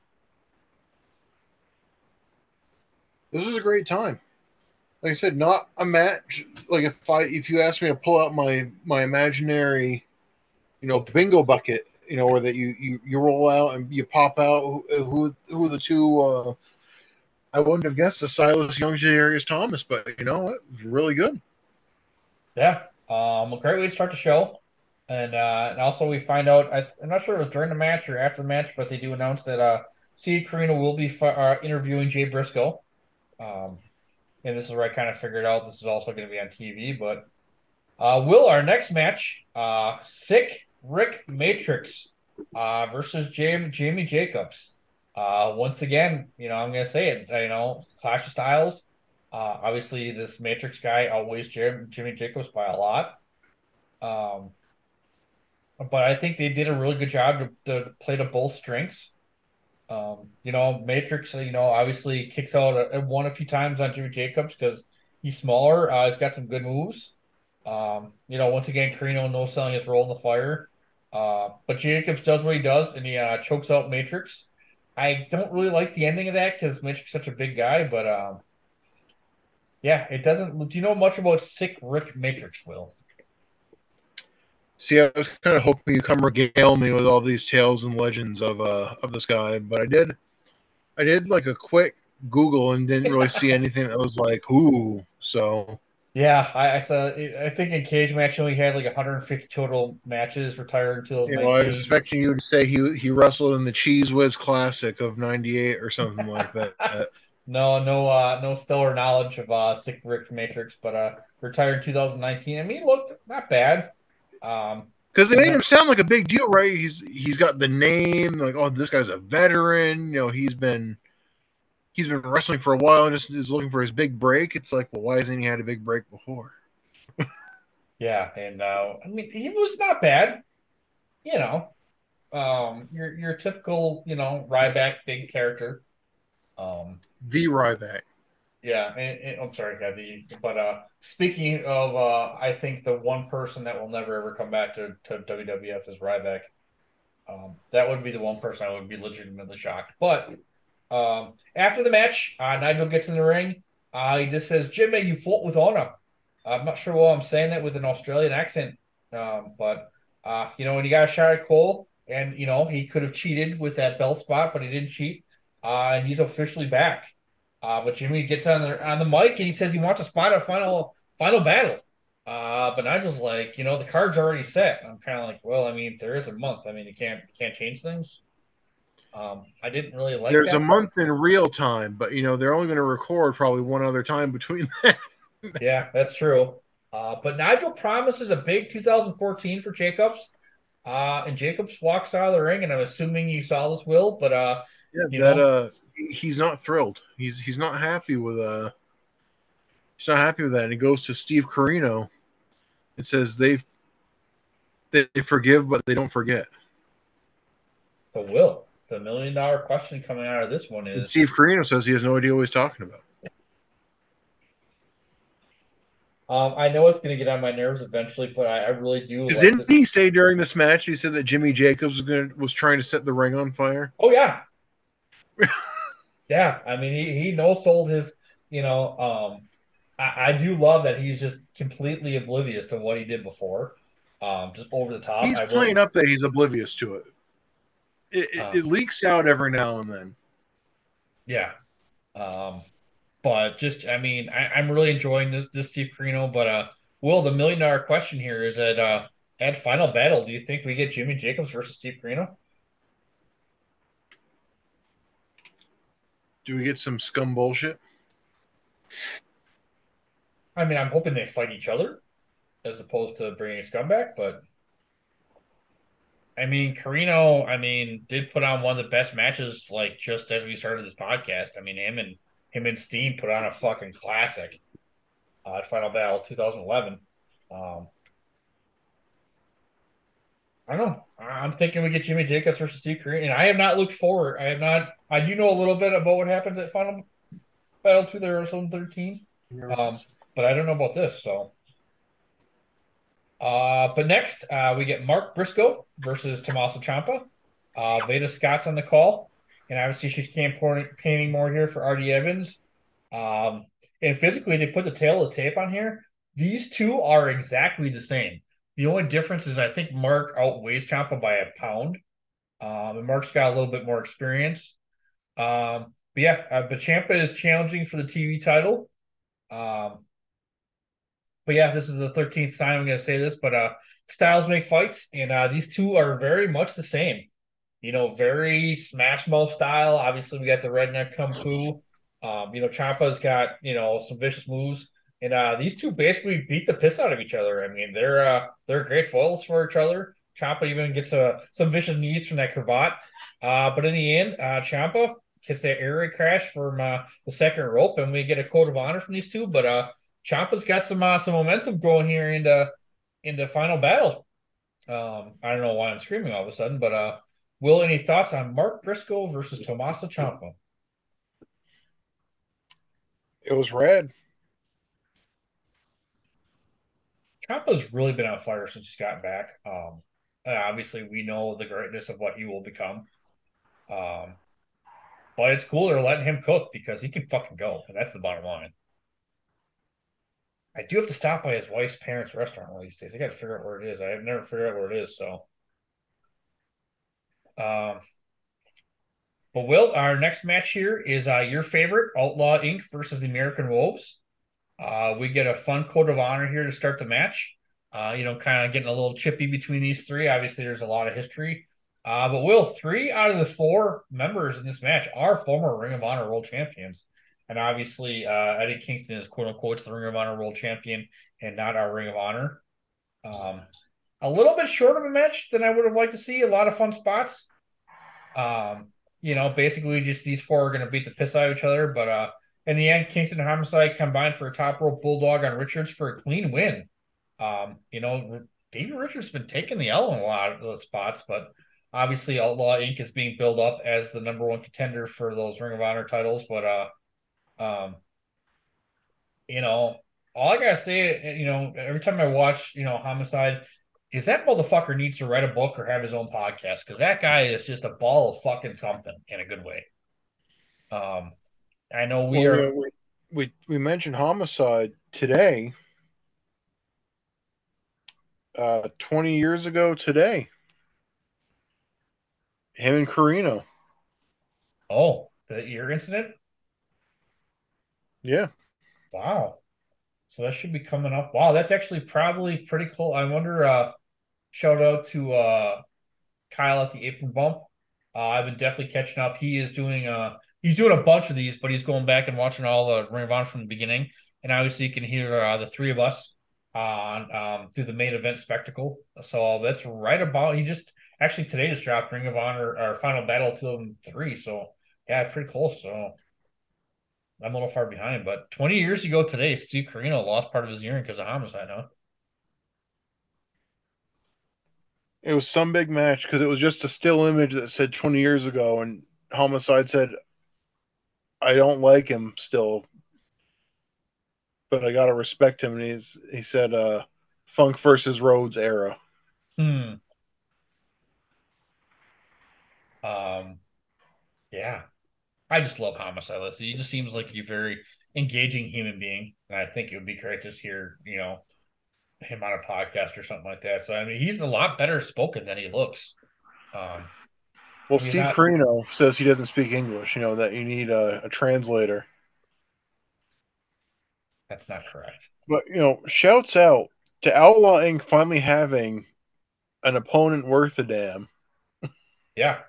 This was a great time. Like I said, not a match. Like if I if you ask me to pull out my my imaginary, you know, bingo bucket, you know, where that you you you roll out and you pop out who who, who are the two. Uh, I wouldn't have guessed the Silas Young Darius Thomas, but you know what? Really good. Yeah, um, a great way to start the show. And uh, and also we find out I, am not sure it was during the match or after the match, but they do announce that uh, Corino will be fi- uh, interviewing Jay Briscoe. Um, and this is where I kind of figured out this is also going to be on TV. But uh, will our next match, uh, Sick Rick Matrix uh, versus Jimmy Jacobs. Uh, once again, you know, I'm going to say it, you know, Clash of Styles. Uh, obviously, this Matrix guy outweighs Jim, Jimmy Jacobs by a lot. Um, but I think they did a really good job to, to play to both strengths. Um, you know, Matrix, you know, obviously kicks out a, one a few times on Jimmy Jacobs because he's smaller. Uh, he's got some good moves. Um, you know, once again, Corino no selling his role in the fire. Uh, but Jacobs does what he does and he uh, chokes out Matrix. I don't really like the ending of that because Matrix is such a big guy, but um, yeah, it doesn't. Do you know much about Sick Rick Matrix, Will? See, I was kind of hoping you come regale me with all these tales and legends of uh of this guy, but I did, I did like a quick Google and didn't really see anything that was like, ooh. So yeah, I, I saw. I think in cage match he only had like 150 total matches. Retired until you know, I was expecting you to say he he wrestled in the Cheese Whiz Classic of '98 or something like that. no, no, uh, no stellar knowledge of uh, Sick Rick Matrix, but uh, retired in 2019. I mean, he looked not bad. Um, because they made him sound like a big deal, right? He's he's got the name, like oh, this guy's a veteran. You know, he's been he's been wrestling for a while and just is looking for his big break. It's like, well, why hasn't he had a big break before? yeah, and uh, I mean, he was not bad. You know, um, your your typical, you know, Ryback big character. Um, the Ryback. Yeah, and, and, I'm sorry, yeah, the but uh, speaking of, uh, I think the one person that will never ever come back to, to WWF is Ryback. Um, that would be the one person I would be legitimately shocked. But um, after the match, uh, Nigel gets in the ring. Uh, he just says, "Jimmy, you fought with honor." I'm not sure why I'm saying that with an Australian accent, um, but uh, you know, when you got a shot at Cole, and you know he could have cheated with that belt spot, but he didn't cheat, uh, and he's officially back. Uh, but Jimmy gets on the on the mic and he says he wants a spot at final final battle. Uh, but Nigel's like, you know, the card's already set. I'm kind of like, well, I mean, there is a month. I mean, you can't you can't change things. Um, I didn't really like. There's a part. month in real time, but you know they're only going to record probably one other time between that. yeah, that's true. Uh, but Nigel promises a big 2014 for Jacobs. Uh, and Jacobs walks out of the ring, and I'm assuming you saw this, Will. But uh, yeah, that know, uh, he's not thrilled. He's he's not happy with uh he's not happy with that. And he goes to Steve Corino. It says they they forgive but they don't forget. So Will, the million dollar question coming out of this one is and Steve Corino says he has no idea what he's talking about. Um, I know it's going to get on my nerves eventually, but I, I really do. Like didn't this. he say during this match? He said that Jimmy Jacobs was going to, was trying to set the ring on fire. Oh yeah, yeah, I mean, he he no sold his. You know, um, I, I do love that he's just completely oblivious to what he did before. Um, just over the top. He's I playing will, up that he's oblivious to it. It, it, um, it leaks out every now and then. Yeah. Um, but just, I mean, I, am really enjoying this this Steve Corino. But uh, Will, the million dollar question here is that uh, at final battle, do you think we get Jimmy Jacobs versus Steve Corino? Do we get some scum bullshit? I mean, I'm hoping they fight each other. as opposed to bringing a Scumbag, but I mean, Corino, I mean, did put on one of the best matches like just as we started this podcast. I mean, him and him and Steen put on a fucking classic uh, at Final Battle 2011. Um, I don't know. I'm thinking we get Jimmy Jacobs versus Steve Corino, and I have not looked forward. I have not. I do know a little bit about what happens at Final Battle 2013, um, but I don't know about this. So, uh, but next uh, we get Mark Briscoe versus Tommaso Ciampa. Uh, Veda Scott's on the call, and obviously she's campaigning more here for RD Evans. Um, and physically, they put the tail of the tape on here. These two are exactly the same. The only difference is I think Mark outweighs Ciampa by a pound. Um, and Mark's got a little bit more experience. Um, but yeah, uh, but Ciampa is challenging for the TV title. Um, but yeah, this is the 13th time I'm going to say this, but uh, styles make fights, and uh, these two are very much the same. You know, very Smash Mouth style. Obviously, we got the redneck kung fu. Um, you know, Ciampa's got you know some vicious moves. And uh, these two basically beat the piss out of each other. I mean, they're uh, they're great foils for each other. Ciampa even gets uh, some vicious knees from that cravat. Uh, but in the end, uh, Ciampa gets that raid crash from uh, the second rope, and we get a code of honor from these two. But uh, Ciampa's got some uh, some momentum going here into into final battle. Um, I don't know why I'm screaming all of a sudden, but uh, Will, any thoughts on Mark Briscoe versus Tommaso Ciampa? It was red. Ciampa's really been on fire since he's gotten back. Um, obviously, we know the greatness of what he will become. Um, but it's cool they're letting him cook because he can fucking go, and that's the bottom line. I do have to stop by his wife's parents' restaurant one of these days. I got to figure out where it is. I have never figured out where it is. So, um, but Will, our next match here is uh, your favorite Outlaw Inc. versus the American Wolves. Uh, we get a fun code of honor here to start the match. Uh, you know, kind of getting a little chippy between these three. Obviously, there's a lot of history. Uh, but Will, three out of the four members in this match are former Ring of Honor World Champions. And obviously, uh, Eddie Kingston is quote unquote the Ring of Honor World Champion and not our Ring of Honor. Um, a little bit short of a match than I would have liked to see. A lot of fun spots. Um, you know, basically just these four are going to beat the piss out of each other. But uh, in the end, Kingston and Homicide combined for a top rope bulldog on Richards for a clean win. Um, you know, David Richards has been taking the L in a lot of those spots, but obviously Outlaw Inc. is being built up as the number one contender for those Ring of Honor titles. But uh, um, you know, all I gotta say, you know, every time I watch, you know, Homicide, is that motherfucker needs to write a book or have his own podcast because that guy is just a ball of fucking something in a good way. Um, I know we Well, are. we, we we mentioned homicide today. Uh, twenty years ago today, him and Carino. Oh, the ear incident. Yeah, Wow. So that should be coming up. Wow, that's actually probably pretty cool. I wonder. Uh, shout out to uh, Kyle at the Apron Bump. Uh, I've been definitely catching up. He is doing uh he's doing a bunch of these, but he's going back and watching all the Ring of Honor from the beginning. And obviously, you can hear uh, the three of us on um, through the main event spectacle. So that's right about. He just actually today just dropped Ring of Honor or Final Battle two and three. So yeah, pretty close. So I'm a little far behind, but 20 years ago today, Steve Corino lost part of his earring because of homicide. Huh? it was some big match because it was just a still image that said twenty years ago, and homicide said, "I don't like him still, but I gotta respect him." And he's he said, uh, "Funk versus Rhodes era." Hmm. Um, yeah, I just love homicide. Listen, he just seems like a very engaging human being, and I think it would be great to hear, you know, him on a podcast or something like that. So I mean, he's a lot better spoken than he looks. Um, Well, Steve that- Corino says he doesn't speak English. You know that you need a, a translator. that's not correct. But you know, shouts out to Outlaw Inc. finally having an opponent worth a damn. Yeah.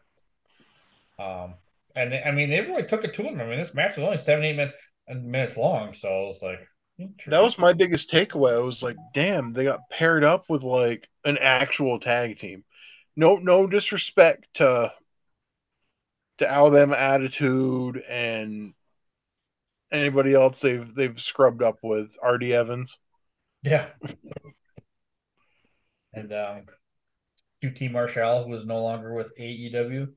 Um, and they- I mean, they really took it to him. I mean, this match was only seven, eight minutes, minutes long, so it was like, That was my biggest takeaway. I was like, damn, they got paired up with like an actual tag team. No, no disrespect to to Alabama Attitude and anybody else they've they've scrubbed up with. RD Evans. Yeah. and um, QT Marshall, who is no longer with AEW.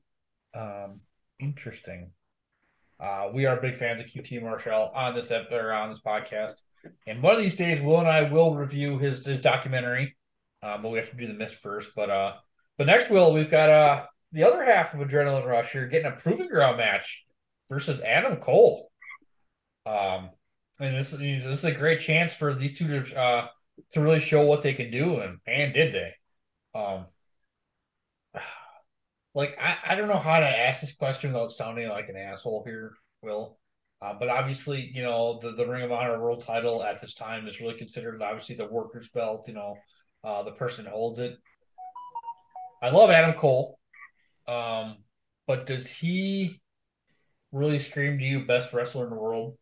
Um, interesting. Uh, we are big fans of QT Marshall on this ep- or on this podcast, and one of these days, Will and I will review his his documentary. Uh, but we have to do the mist first. But uh, but next, Will, we've got uh the other half of Adrenaline Rush here getting a proving ground match versus Adam Cole. Um, and this is this is a great chance for these two to uh to really show what they can do, and and did they? Um, like I, I don't know how to ask this question without sounding like an asshole here, Will. Uh, but obviously, you know, the, the Ring of Honor world title at this time is really considered obviously the workers belt, you know, uh, the person holds it. I love Adam Cole. Um, but does he really scream to you best wrestler in the world?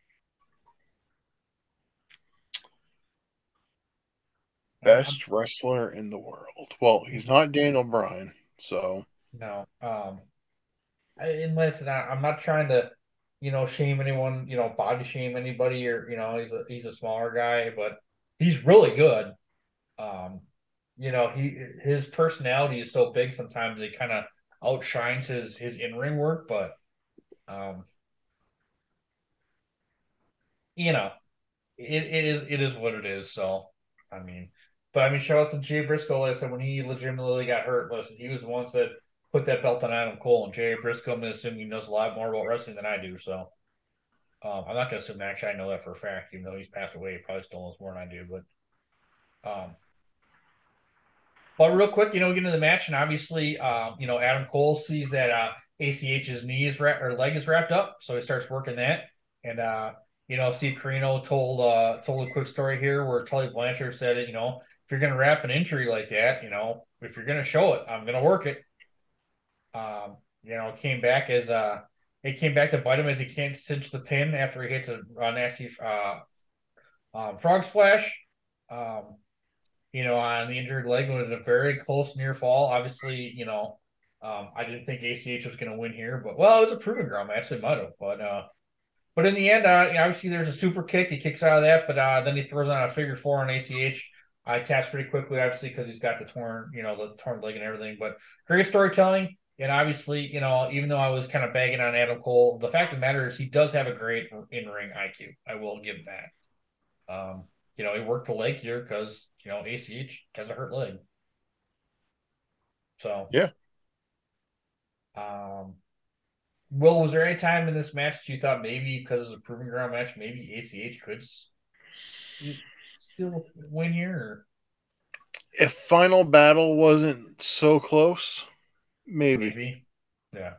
Best wrestler in the world. Well, he's not Daniel Bryan, so No. Um, and listen, I, I'm not trying to, you know, shame anyone, you know, body shame anybody, or you know, he's a he's a smaller guy, but he's really good. Um, you know, he his personality is so big sometimes it kind of outshines his his in ring work, but um, you know, it, it is it is what it is. So I mean, but I mean, shout out to Jay Briscoe. Like I said, when he legitimately got hurt, listen, he was the ones that put that belt on Adam Cole, and Jay Briscoe. I'm assuming he knows a lot more about wrestling than I do. So um, I'm not going to assume actually I know that for a fact, even though he's passed away. He probably still knows more than I do. But um, but real quick, you know, get into the match, and obviously, um, you know, Adam Cole sees that uh, ACH's knee is wrapped or leg is wrapped up, so he starts working that. And uh, you know, Steve Corino told uh told a quick story here where Tully Blanchard said, you know, if you're gonna wrap an injury like that, you know, if you're gonna show it, I'm gonna work it. Um, you know, came back as uh it came back to bite him as he can't cinch the pin after he hits a, a nasty uh um, frog splash. Um, you know, on the injured leg it was a very close near fall. Obviously, you know, um, I didn't think ACH was going to win here, but well, it was a proving ground match. They might have, but uh, but in the end, uh, you know, obviously there's a super kick. He kicks out of that, but uh, then he throws on a figure four on ACH. I taps pretty quickly, obviously, because he's got the torn, you know, the torn leg and everything. But great storytelling, and obviously, you know, even though I was kind of bagging on Adam Cole, the fact of the matter is he does have a great in ring IQ. I will give him that. Um, you know, he worked the leg here because you know ACH has a hurt leg. So yeah. Um, Will, was there any time in this match that you thought maybe because it's a proving ground match, maybe ACH could still win here? Or? if final battle wasn't so close, maybe. Maybe. Yeah.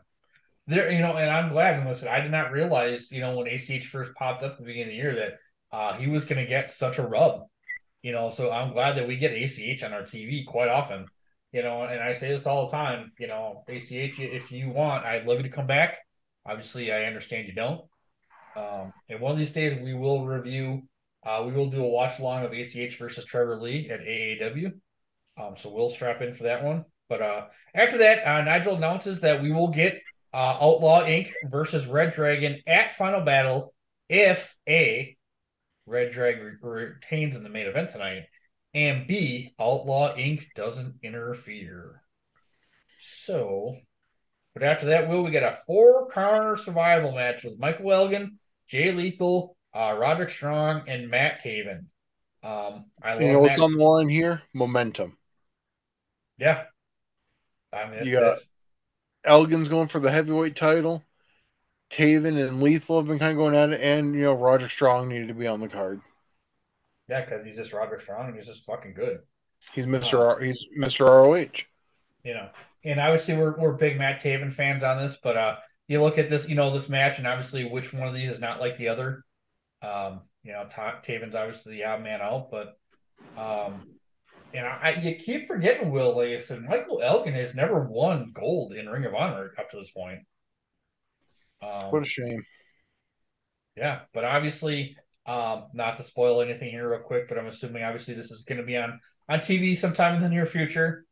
There, you know, and I'm glad. And listen, I did not realize, you know, when ACH first popped up at the beginning of the year that uh, he was going to get such a rub. You know, so I'm glad that we get ACH on our TV quite often. You know, and I say this all the time. You know, ACH, if you want, I'd love you to come back. Obviously, I understand you don't. Um, and one of these days, we will review. Uh, we will do a watch along of ACH versus Trevor Lee at AAW. Um, so we'll strap in for that one. But uh, after that, uh, Nigel announces that we will get uh, Outlaw Inc. versus Red Dragon at Final Battle if A, Red Dragon retains in the main event tonight, and B, Outlaw Inc. doesn't interfere. So, but after that, will we get a four corner survival match with Michael Elgin, Jay Lethal, uh, Roderick Strong, and Matt Taven. Um, I love You know what's on the line here? Momentum. Yeah. I mean, You that's, got Elgin's going for the heavyweight title. Taven and Lethal have been kind of going at it, and you know Roger Strong needed to be on the card. yeah, because he's just Roger Strong and he's just fucking good. He's Mister R, he's Mister ROH. you know. And obviously, we're we're big Matt Taven fans on this, but uh, you look at this, you know, this match, and obviously, which one of these is not like the other? Um, you know, Ta- Taven's obviously the odd man out, but um, and I, I you keep forgetting Will, I said, Michael Elgin has never won gold in Ring of Honor up to this point. Um, What a shame. yeah, but obviously, Um, not to spoil anything here real quick, but I'm assuming obviously this is going to be on on TV sometime in the near future.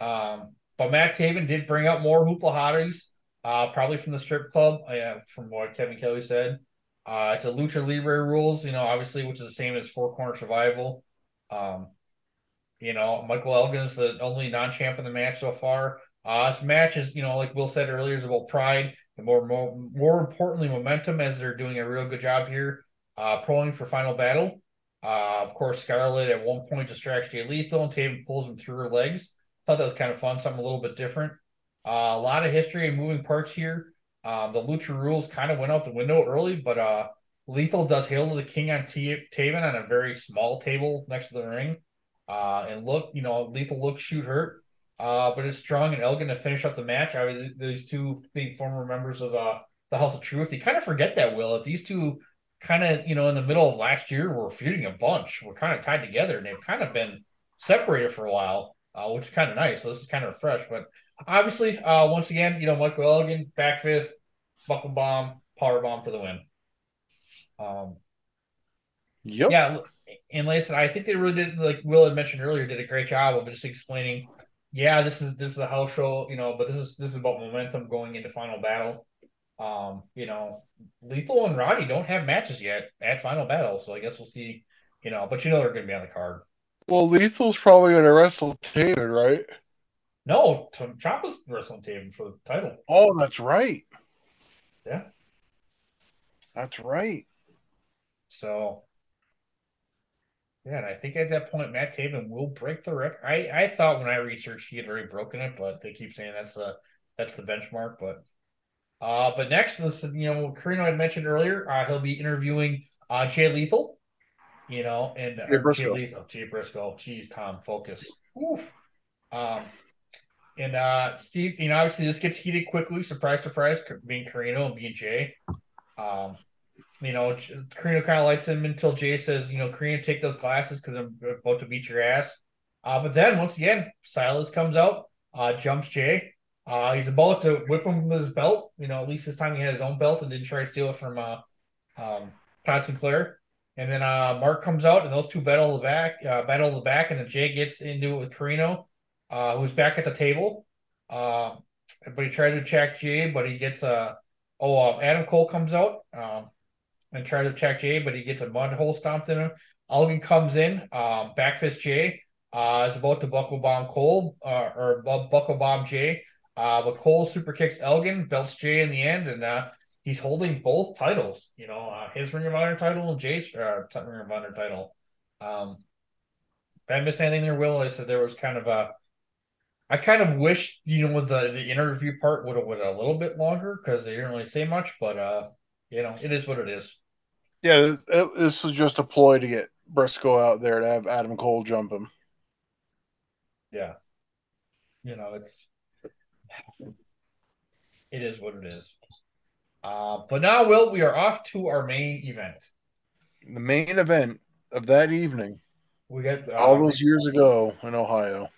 Um, but Matt Taven did bring up more hoopla hotties, uh, probably from the strip club, uh, from what Kevin Kelly said. Uh, it's a lucha libre rules, you know, obviously, which is the same as four corner survival. Um, you know, Michael Elgin's the only non-champ in the match so far. Uh, this match is, you know, like Will said earlier, is about pride and more, more, more importantly, momentum. As they're doing a real good job here, uh, proing for final battle. Uh, of course, Scarlett at one point distracts Jay Lethal and Taven pulls him through her legs. Thought that was kind of fun, something a little bit different. Uh, a lot of history and moving parts here. Um, the Lucha rules kind of went out the window early, but uh, Lethal does hail to the king on T- Taven on a very small table next to the ring. Uh, and look, you know, Lethal look, shoot, hurt. Uh, but it's strong and Elgin to finish up the match. I mean, these two being former members of uh, the House of Truth, you kind of forget that, Will. If these two kind of, you know, in the middle of last year were feuding a bunch, were kind of tied together, and they've kind of been separated for a while, uh, which is kind of nice. So this is kind of fresh. But obviously, uh, once again, you know, Michael Elgin, back fist, buckle bomb, power bomb for the win. Um, yep. Yeah, and like I said, I think they really did, like Will had mentioned earlier, did a great job of just explaining. Yeah, this is this is a house show, you know, but this is this is about momentum going into final battle. Um, you know, Lethal and Roddy don't have matches yet at final battle, so I guess we'll see. You know, but you know they're going to be on the card. Well, Lethal's probably going to wrestle Taven, right? No, Ciampa's wrestling Taven for the title. Oh, that's right. Yeah, that's right. So yeah, and I think at that point Matt Taven will break the record. I, I thought when I researched he had already broken it, but they keep saying that's the that's the benchmark. But uh, but next, this you know, Corino had mentioned earlier, uh, he'll be interviewing uh Jay Lethal, you know, and Jay Briscoe. Jay Lethal, Jay Briscoe. Jeez, Tom, focus. Oof. Um, and uh, Steve, you know, obviously this gets heated quickly. Surprise, surprise, being Corino and being Jay. Um, you know, Corino kind of lights him until Jay says, you know, Corino, take those glasses because I'm about to beat your ass. Uh, but then once again, Silas comes out, uh, jumps Jay. Uh, he's about to whip him with his belt. You know, at least this time he had his own belt and didn't try to steal it from uh, um, Todd Sinclair. And then uh, Mark comes out, and those two battle the back, uh, battle the back, and then Jay gets into it with Corino, uh, who's back at the table. Uh, but he tries to check Jay, but he gets a. Uh, oh, uh, Adam Cole comes out. Um, and tries to check Jay, but he gets a mud hole stomped in him. Elgin comes in, um, backfist Jay, uh, is about to buckle bomb Cole, uh, or buckle bomb Jay. Uh, but Cole super kicks Elgin, belts Jay in the end, and uh, he's holding both titles. You know, uh, his Ring of Honor title and Jay's uh, Ring of Honor title. Um, I missed anything there, Will, I said there was kind of a. I kind of wish you know the the interview part would have went a little bit longer because they didn't really say much, but uh, you know, it is what it is. Yeah, this was just a ploy to get Briscoe out there to have Adam Cole jump him. Yeah. You know, it's it is what it is. Uh, but now, Will, we are off to our main event. The main event of that evening. We got uh, all those years ago in Ohio.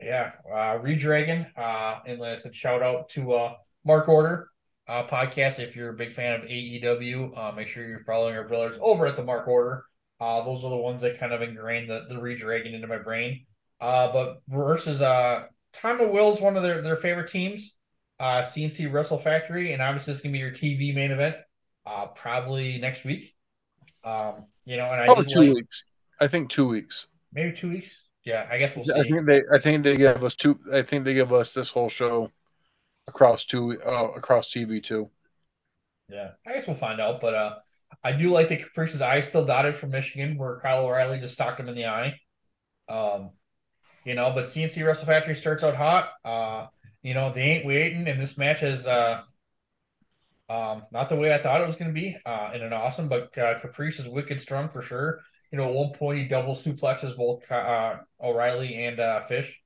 Yeah, uh, Redragon. Uh, and like I said, shout out to uh, Mark Order uh, podcast. If you're a big fan of AEW, uh, make sure you're following our brothers over at the Mark Order. Uh, those are the ones that kind of ingrained the, the Redragon into my brain. Uh, but versus uh, Time of Will is one of their, their favorite teams, uh, C&C Wrestle Factory, and obviously it's gonna be your TV main event, uh, probably next week. Um, you know, and I probably two like- weeks. I think two weeks. maybe two weeks. Yeah, I guess we'll see. I think they. I think they give us two. I think they give us this whole show across two uh, across TV too. Yeah, I guess we'll find out. But uh, I do like the Caprice's eye still dotted from Michigan, where Kyle O'Reilly just socked him in the eye. Um, you know, but C&C Wrestle Factory starts out hot. Uh, you know, they ain't waiting, and this match is uh, um, not the way I thought it was going to be, uh, an awesome. But uh, Caprice is wicked strong for sure. You know, at one point he double suplexes both uh, O'Reilly and uh, Fish.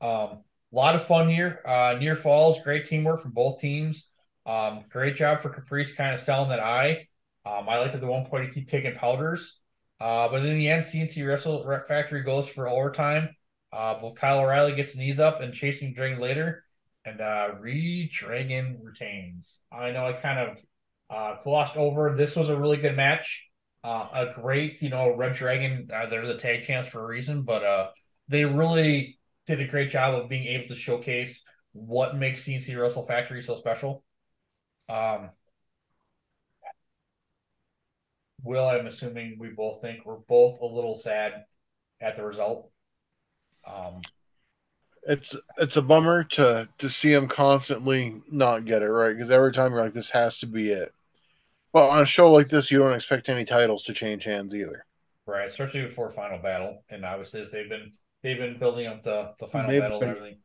Um, a lot of fun here. Uh, near falls, great teamwork from both teams. Um, great job for Caprice kind of selling that eye. Um, I liked at the one point he keep taking powders. Uh, but in the end, C&C Wrestle Factory goes for overtime. Uh, but Kyle O'Reilly gets knees up and chasing Dragon later. And uh, Red Dragon retains. I know I kind of uh, glossed over. This was a really good match. Uh, a great, you know, Red Dragon. Uh, they're the tag champs for a reason, but uh, they really did a great job of being able to showcase what makes C&C Wrestle Factory so special. Um, Will, I'm assuming we both think we're both a little sad at the result. Um, It's it's a bummer to to see him constantly not get it right because every time you're like, this has to be it. But on a show like this, you don't expect any titles to change hands either. right, especially before final battle, and obviously as they've been they've been building up the the final They've battle been- and everything.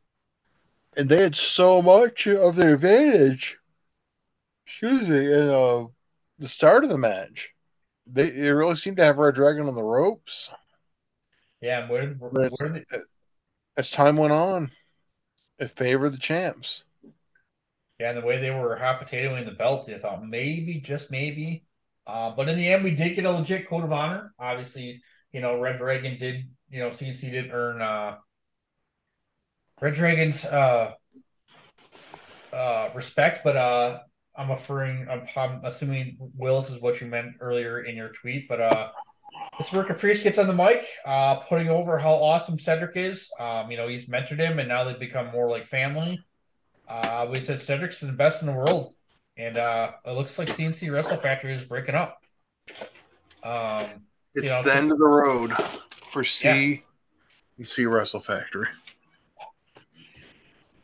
And they had so much of their advantage. Excuse me, in uh, the start of the match. They, they really seemed to have Red Dragon on the ropes. Yeah, and where, where, as, where the, as time went on, it favored the champs. yeah, and the way they were hot potatoing the belt, I thought maybe just maybe. Uh, but in the end, we did get a legit code of honor. Obviously, you know, Red Dragon did, you know, C&C did earn uh, Red Dragon's uh, uh, respect, but uh, I'm referring, I'm, I'm assuming Will, this is what you meant earlier in your tweet, but uh, this is where Caprice gets on the mic, uh, putting over how awesome Cedric is. Um, you know, he's mentored him, and now they've become more like family. Uh, he says Cedric's the best in the world, and uh, it looks like C&C Wrestle Factory is breaking up. Um, It's you know, the end of the road for C and C Wrestle Factory.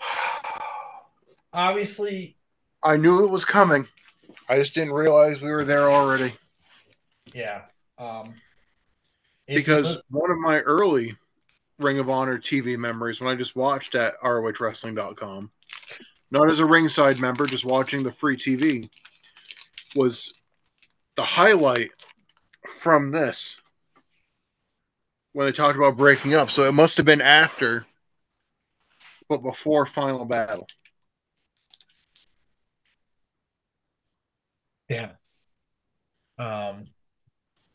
obviously, I knew it was coming. I just didn't realize we were there already. yeah. Um, because one of my early Ring of Honor TV memories when I just watched at ROHWrestling.com, not as a ringside member, just watching the free TV, was the highlight from this when they talked about breaking up. So it must have been after, but before Final Battle. Yeah. Um,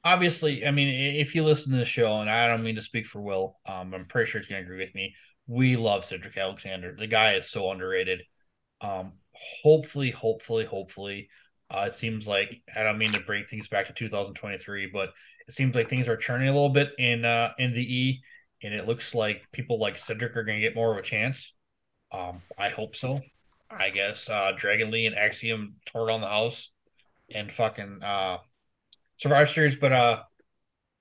obviously, I mean, if you listen to the show, and I don't mean to speak for Will, um, I'm pretty sure he's gonna agree with me. We love Cedric Alexander. The guy is so underrated. Um, hopefully, hopefully, hopefully, uh, it seems like I don't mean to bring things back to 2023, but it seems like things are churning a little bit in uh in the E, and it looks like people like Cedric are gonna get more of a chance. Um, I hope so. I guess uh Dragon Lee and Axiom tore down the house and fucking uh Survivor Series, but uh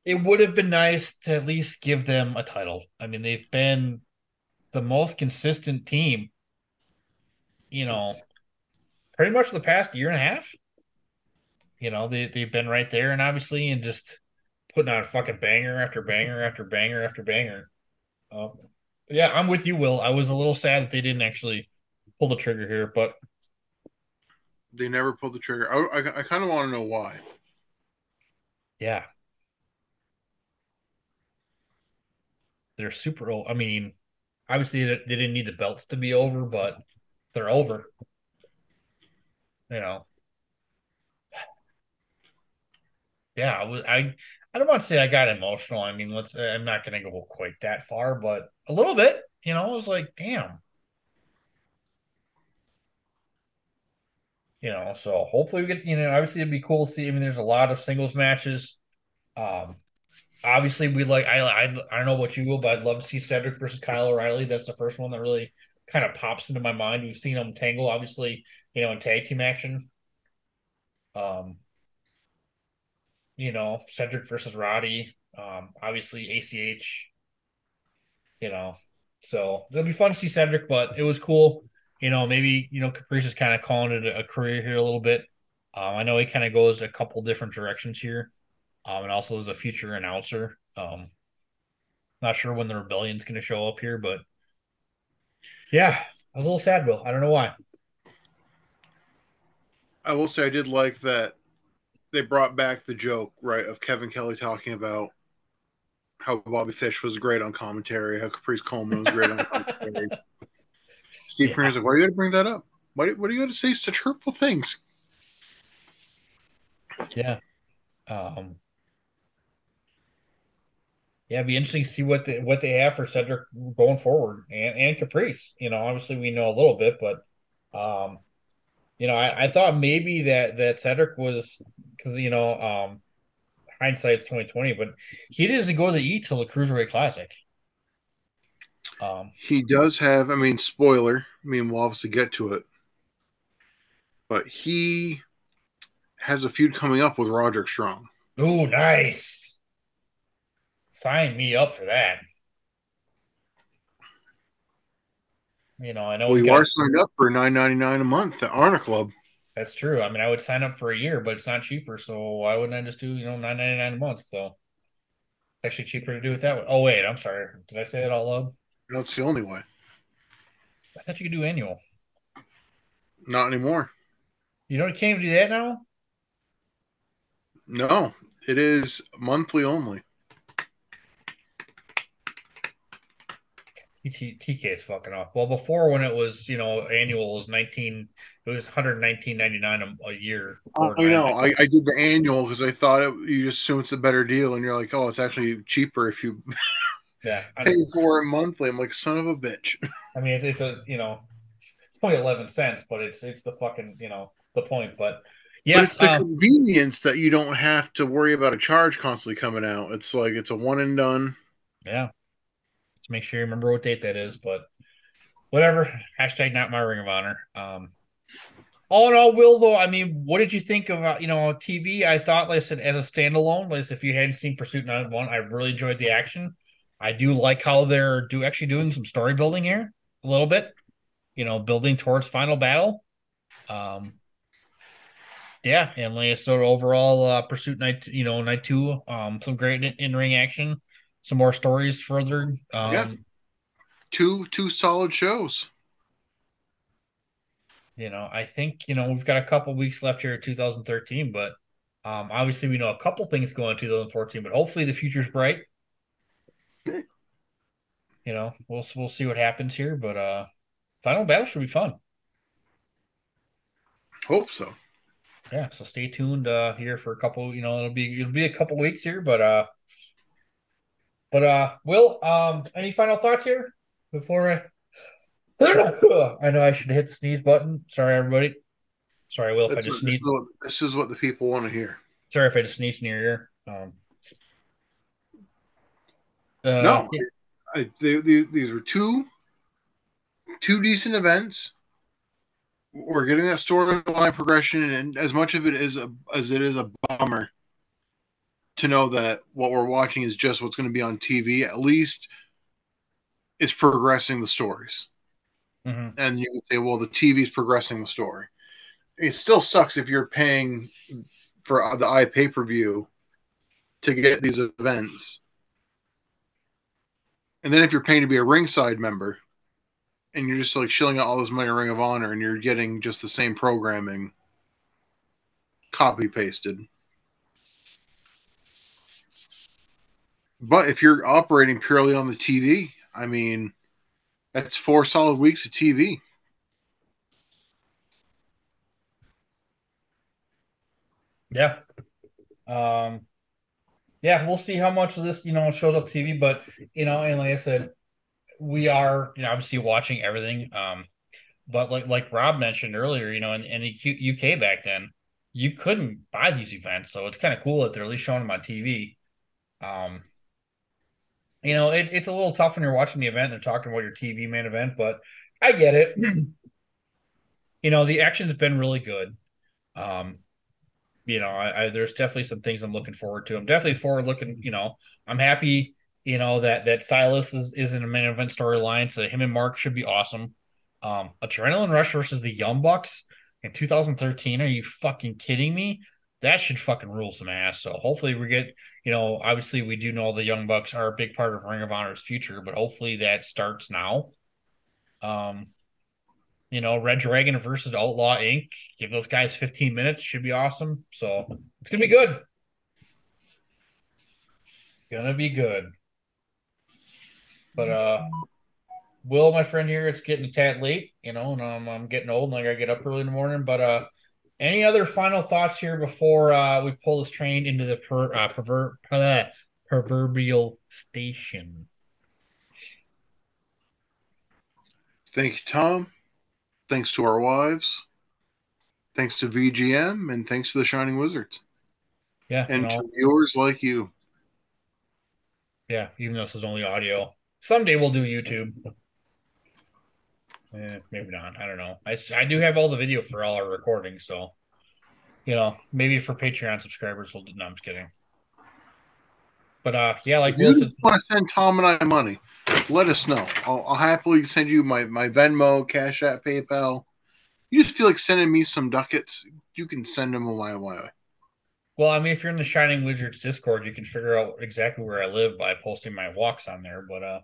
it would have been nice to at least give them a title. I mean, they've been the most consistent team, you know, pretty much the past year and a half. You know, they they've been right there and obviously and just putting on fucking banger after banger after banger after banger. Um, yeah, I'm with you, Will. I was a little sad that they didn't actually pull the trigger here, but They never pulled the trigger. I, I, I kind of want to know why. yeah. They're super old. I mean, obviously they didn't need the belts to be over, but they're over. You know. Yeah, I was I I don't want to say I got emotional. I mean, let's I'm not gonna go quite that far, but a little bit, you know, I was like, damn. You know, so hopefully we get, you know, obviously it'd be cool to see. I mean, there's a lot of singles matches. Um, obviously we like I I, I don't know what you will, but I'd love to see Cedric versus Kyle O'Reilly. That's the first one that really kind of pops into my mind. We've seen them tangle, obviously, you know, in tag team action. Um, you know, Cedric versus Roddy. Um, obviously ACH. You know, so it'll be fun to see Cedric, but it was cool. You know, maybe you know Caprice is kind of calling it a, career here a little bit. Um, I know he kind of goes a couple different directions here, um, and also as a future announcer. Um, not sure when the rebellion's going to show up here, but yeah, I was a little sad, Bill. I don't know why. I will say I did like that they brought back the joke, right, of Kevin Kelly talking about how Bobby Fish was great on commentary, how Caprice Coleman was great on commentary. Steve Yeah. Kearns like, why are you going to bring that up? Why, what are you going to say such hurtful things? Yeah. Um, yeah, it'd be interesting to see what they what they have for Cedric going forward and, and Caprice. You know, obviously we know a little bit, but um, you know, I, I thought maybe that that Cedric was because you know, um hindsight's twenty twenty, but he doesn't go to the E till the Cruiserweight Classic. Um, He does have, I mean, spoiler. I mean, we'll obviously get to it. But he has a feud coming up with Roderick Strong. Oh, nice. Sign me up for that. You know, I know Well, we you got- are signed up for nine ninety nine a month at Honor Club. That's true. I mean, I would sign up for a year, but it's not cheaper. So why wouldn't I just do you know nine ninety nine a month? So it's actually cheaper to do it that way. Oh wait, I'm sorry. Did I say that all loud? it's the only way. I thought you could do annual. Not anymore. You know, you can't even do that now. No, it is monthly only. TK is fucking off. Well, before when it was you know annual was nineteen, it was one hundred nineteen ninety nine a, year. or I know. I, I did the annual because I thought it, you just assume it's a better deal, and you're like, oh, it's actually cheaper if you yeah, pay for it monthly. I'm like, son of a bitch. I mean it's, it's a you know it's only eleven cents, but it's it's the fucking you know the point. But yeah, but it's the um, convenience that you don't have to worry about a charge constantly coming out. It's like it's a one and done. Yeah. Let's make sure you remember what date that is, but whatever. Hashtag not my ring of honor. Um all in all, Will though, I mean, what did you think of uh, you know TV? I thought, like I said, as a standalone, like if you hadn't seen Pursuit Night 1, I really enjoyed the action. I do like how they're do actually doing some story building here a little bit, you know, building towards final battle. Um yeah, and like so overall uh Pursuit night you know, night two, um some great in ring action, some more stories further. Um Yeah. Two two solid shows. you know, I think, you know, we've got a couple weeks left here in 2013, but um obviously we know a couple things going in 2014, but hopefully the future's bright. You know, we'll we'll see what happens here, but uh Final Battle should be fun. Hope so. Yeah, so stay tuned uh here for a couple, you know, it'll be it'll be a couple weeks here, but uh but uh Will, um any final thoughts here before I I know I should hit the sneeze button. Sorry everybody. Sorry, Will, if I just what- this, is what, this is what the people want to hear. Sorry if I just sneeze in your ear. Um, uh, no, yeah, I, they, they, these were two two decent events. We're getting that storyline progression, and as much of it is a, as it is a bummer to know that what we're watching is just what's going to be on TV. At least it's progressing the stories, mhm. and you can say, "Well, the TV is progressing the story." It still sucks if you're paying for the i pay per view to get these events. And then if you're paying to be a ringside member and you're just like shilling out all this money in Ring of Honor and you're getting just the same programming copy pasted. But if you're operating purely on the TV, I mean, that's four solid weeks of TV. yeah. Um, yeah, we'll see how much of this, you know, shows up TV, but you know, and like I said, we are, you know, obviously watching everything. Um, but like like Rob mentioned earlier, you know, in, in the Q- UK back then, you couldn't buy these events, so it's kind of cool that they're at least showing them on TV. Um, you know, it, it's a little tough when you're watching the event. They're talking about your TV main event, but I get it. you know, the action's been really good. Um, you know, I, I there's definitely some things I'm looking forward to. I'm definitely forward looking. You know, I'm happy. You know that that Silas is, is in a main event storyline, so him and Mark should be awesome. Um, Adrenaline Rush versus the Young Bucks in 2013. Are you fucking kidding me? That should fucking rule some ass. So hopefully we get. You know, obviously we do know the Young Bucks are a big part of Ring of Honor's future, but hopefully that starts now. Um, you know, Red Dragon versus Outlaw Inc. Give those guys 15 minutes, should be awesome. So it's gonna be good. Gonna be good. But uh Will, my friend here, it's getting a tad late, you know, and um, I'm getting old and I gotta get up early in the morning. But uh any other final thoughts here before uh we pull this train into the per, uh, perver- uh, proverbial station? Thank you, Tom. Thanks to our wives. Thanks to VGM and thanks to the Shining Wizards. Yeah, and know, to viewers like you. yeah. Even though this is only audio, someday we'll do YouTube. Eh, maybe not. I don't know. I, I do have all the video for all our recordings, so you know, maybe for Patreon subscribers, we'll do. No, I'm just kidding. But uh, yeah, like if you want to send Tom and I money, let us know. I'll, I'll happily send you my, my Venmo, Cash App, PayPal. You just feel like sending me some ducats, you can send them my way. Well, I mean, if you're in the Shining Wizards Discord, you can figure out exactly where I live by posting my walks on there. But uh,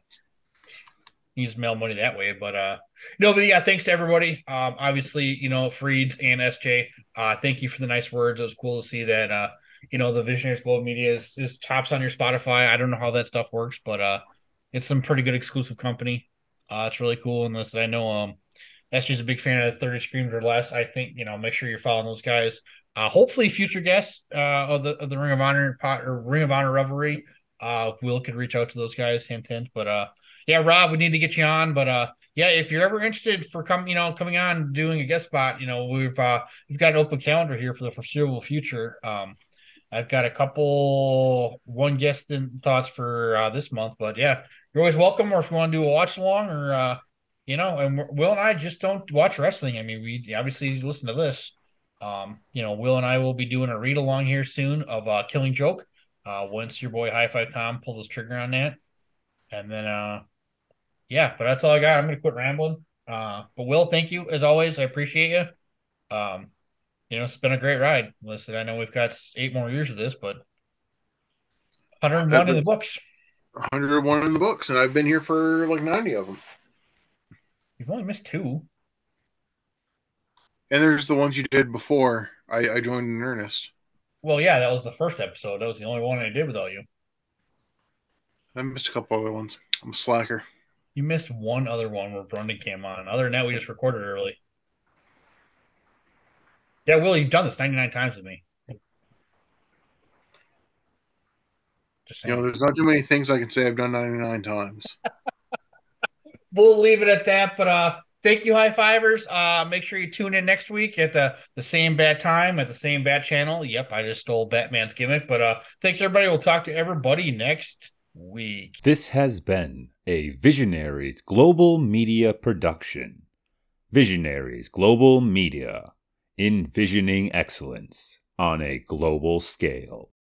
just mail money that way. But uh, no, but yeah, thanks to everybody. Um, obviously, you know, Freeds and SJ. Uh, thank you for the nice words. It was cool to see that. Uh, you know, the Visionaries Global Media is, is tops on your Spotify. I don't know how that stuff works, but uh, it's some pretty good exclusive company. Uh, it's really cool. And listen, I know um, SJ's a big fan of the 30 Screams or Less. I think, you know, make sure you're following those guys. Uh, hopefully, future guests uh, of the of the Ring of Honor pot or Ring of Honor Revelry, uh, Will could reach out to those guys. Hint, hint. But uh, yeah, Rob, we need to get you on. But uh, yeah, if you're ever interested for come, you know, coming on doing a guest spot, you know, we've uh, we've got an open calendar here for the foreseeable future. Um, I've got a couple one guest thoughts for uh, this month, but yeah, you're always welcome. Or if you want to do a watch along, or uh, you know, and Will and I just don't watch wrestling. I mean, we obviously listen to this. Um, you know, Will and I will be doing a read along here soon of uh, Killing Joke. Uh, once your boy High Five Tom pulls his trigger on that, and then uh, yeah, but that's all I got. I'm gonna quit rambling. Uh, but Will, thank you as always. I appreciate you. Um, you know, it's been a great ride. Listen, I know we've got eight more years of this, but 101 in the books. 101 in the books, and I've been here for like 90 of them. You've only missed two. And there's the ones you did before I, I joined in earnest. Well, yeah, that was the first episode. That was the only one I did without you. I missed a couple other ones. I'm a slacker. You missed one other one where Brendan came on. Other than that, we just recorded early. Yeah, Will, you've done this 99 times with me. Just You know, there's not too many things I can say I've done 99 times. we'll leave it at that. But uh thank you, high fivers. Uh make sure you tune in next week at the the same bad time at the same bad channel. Yep, I just stole Batman's gimmick. But uh thanks everybody. We'll talk to everybody next week. This has been a Visionaries Global Media production. Visionaries Global Media, envisioning excellence on a global scale.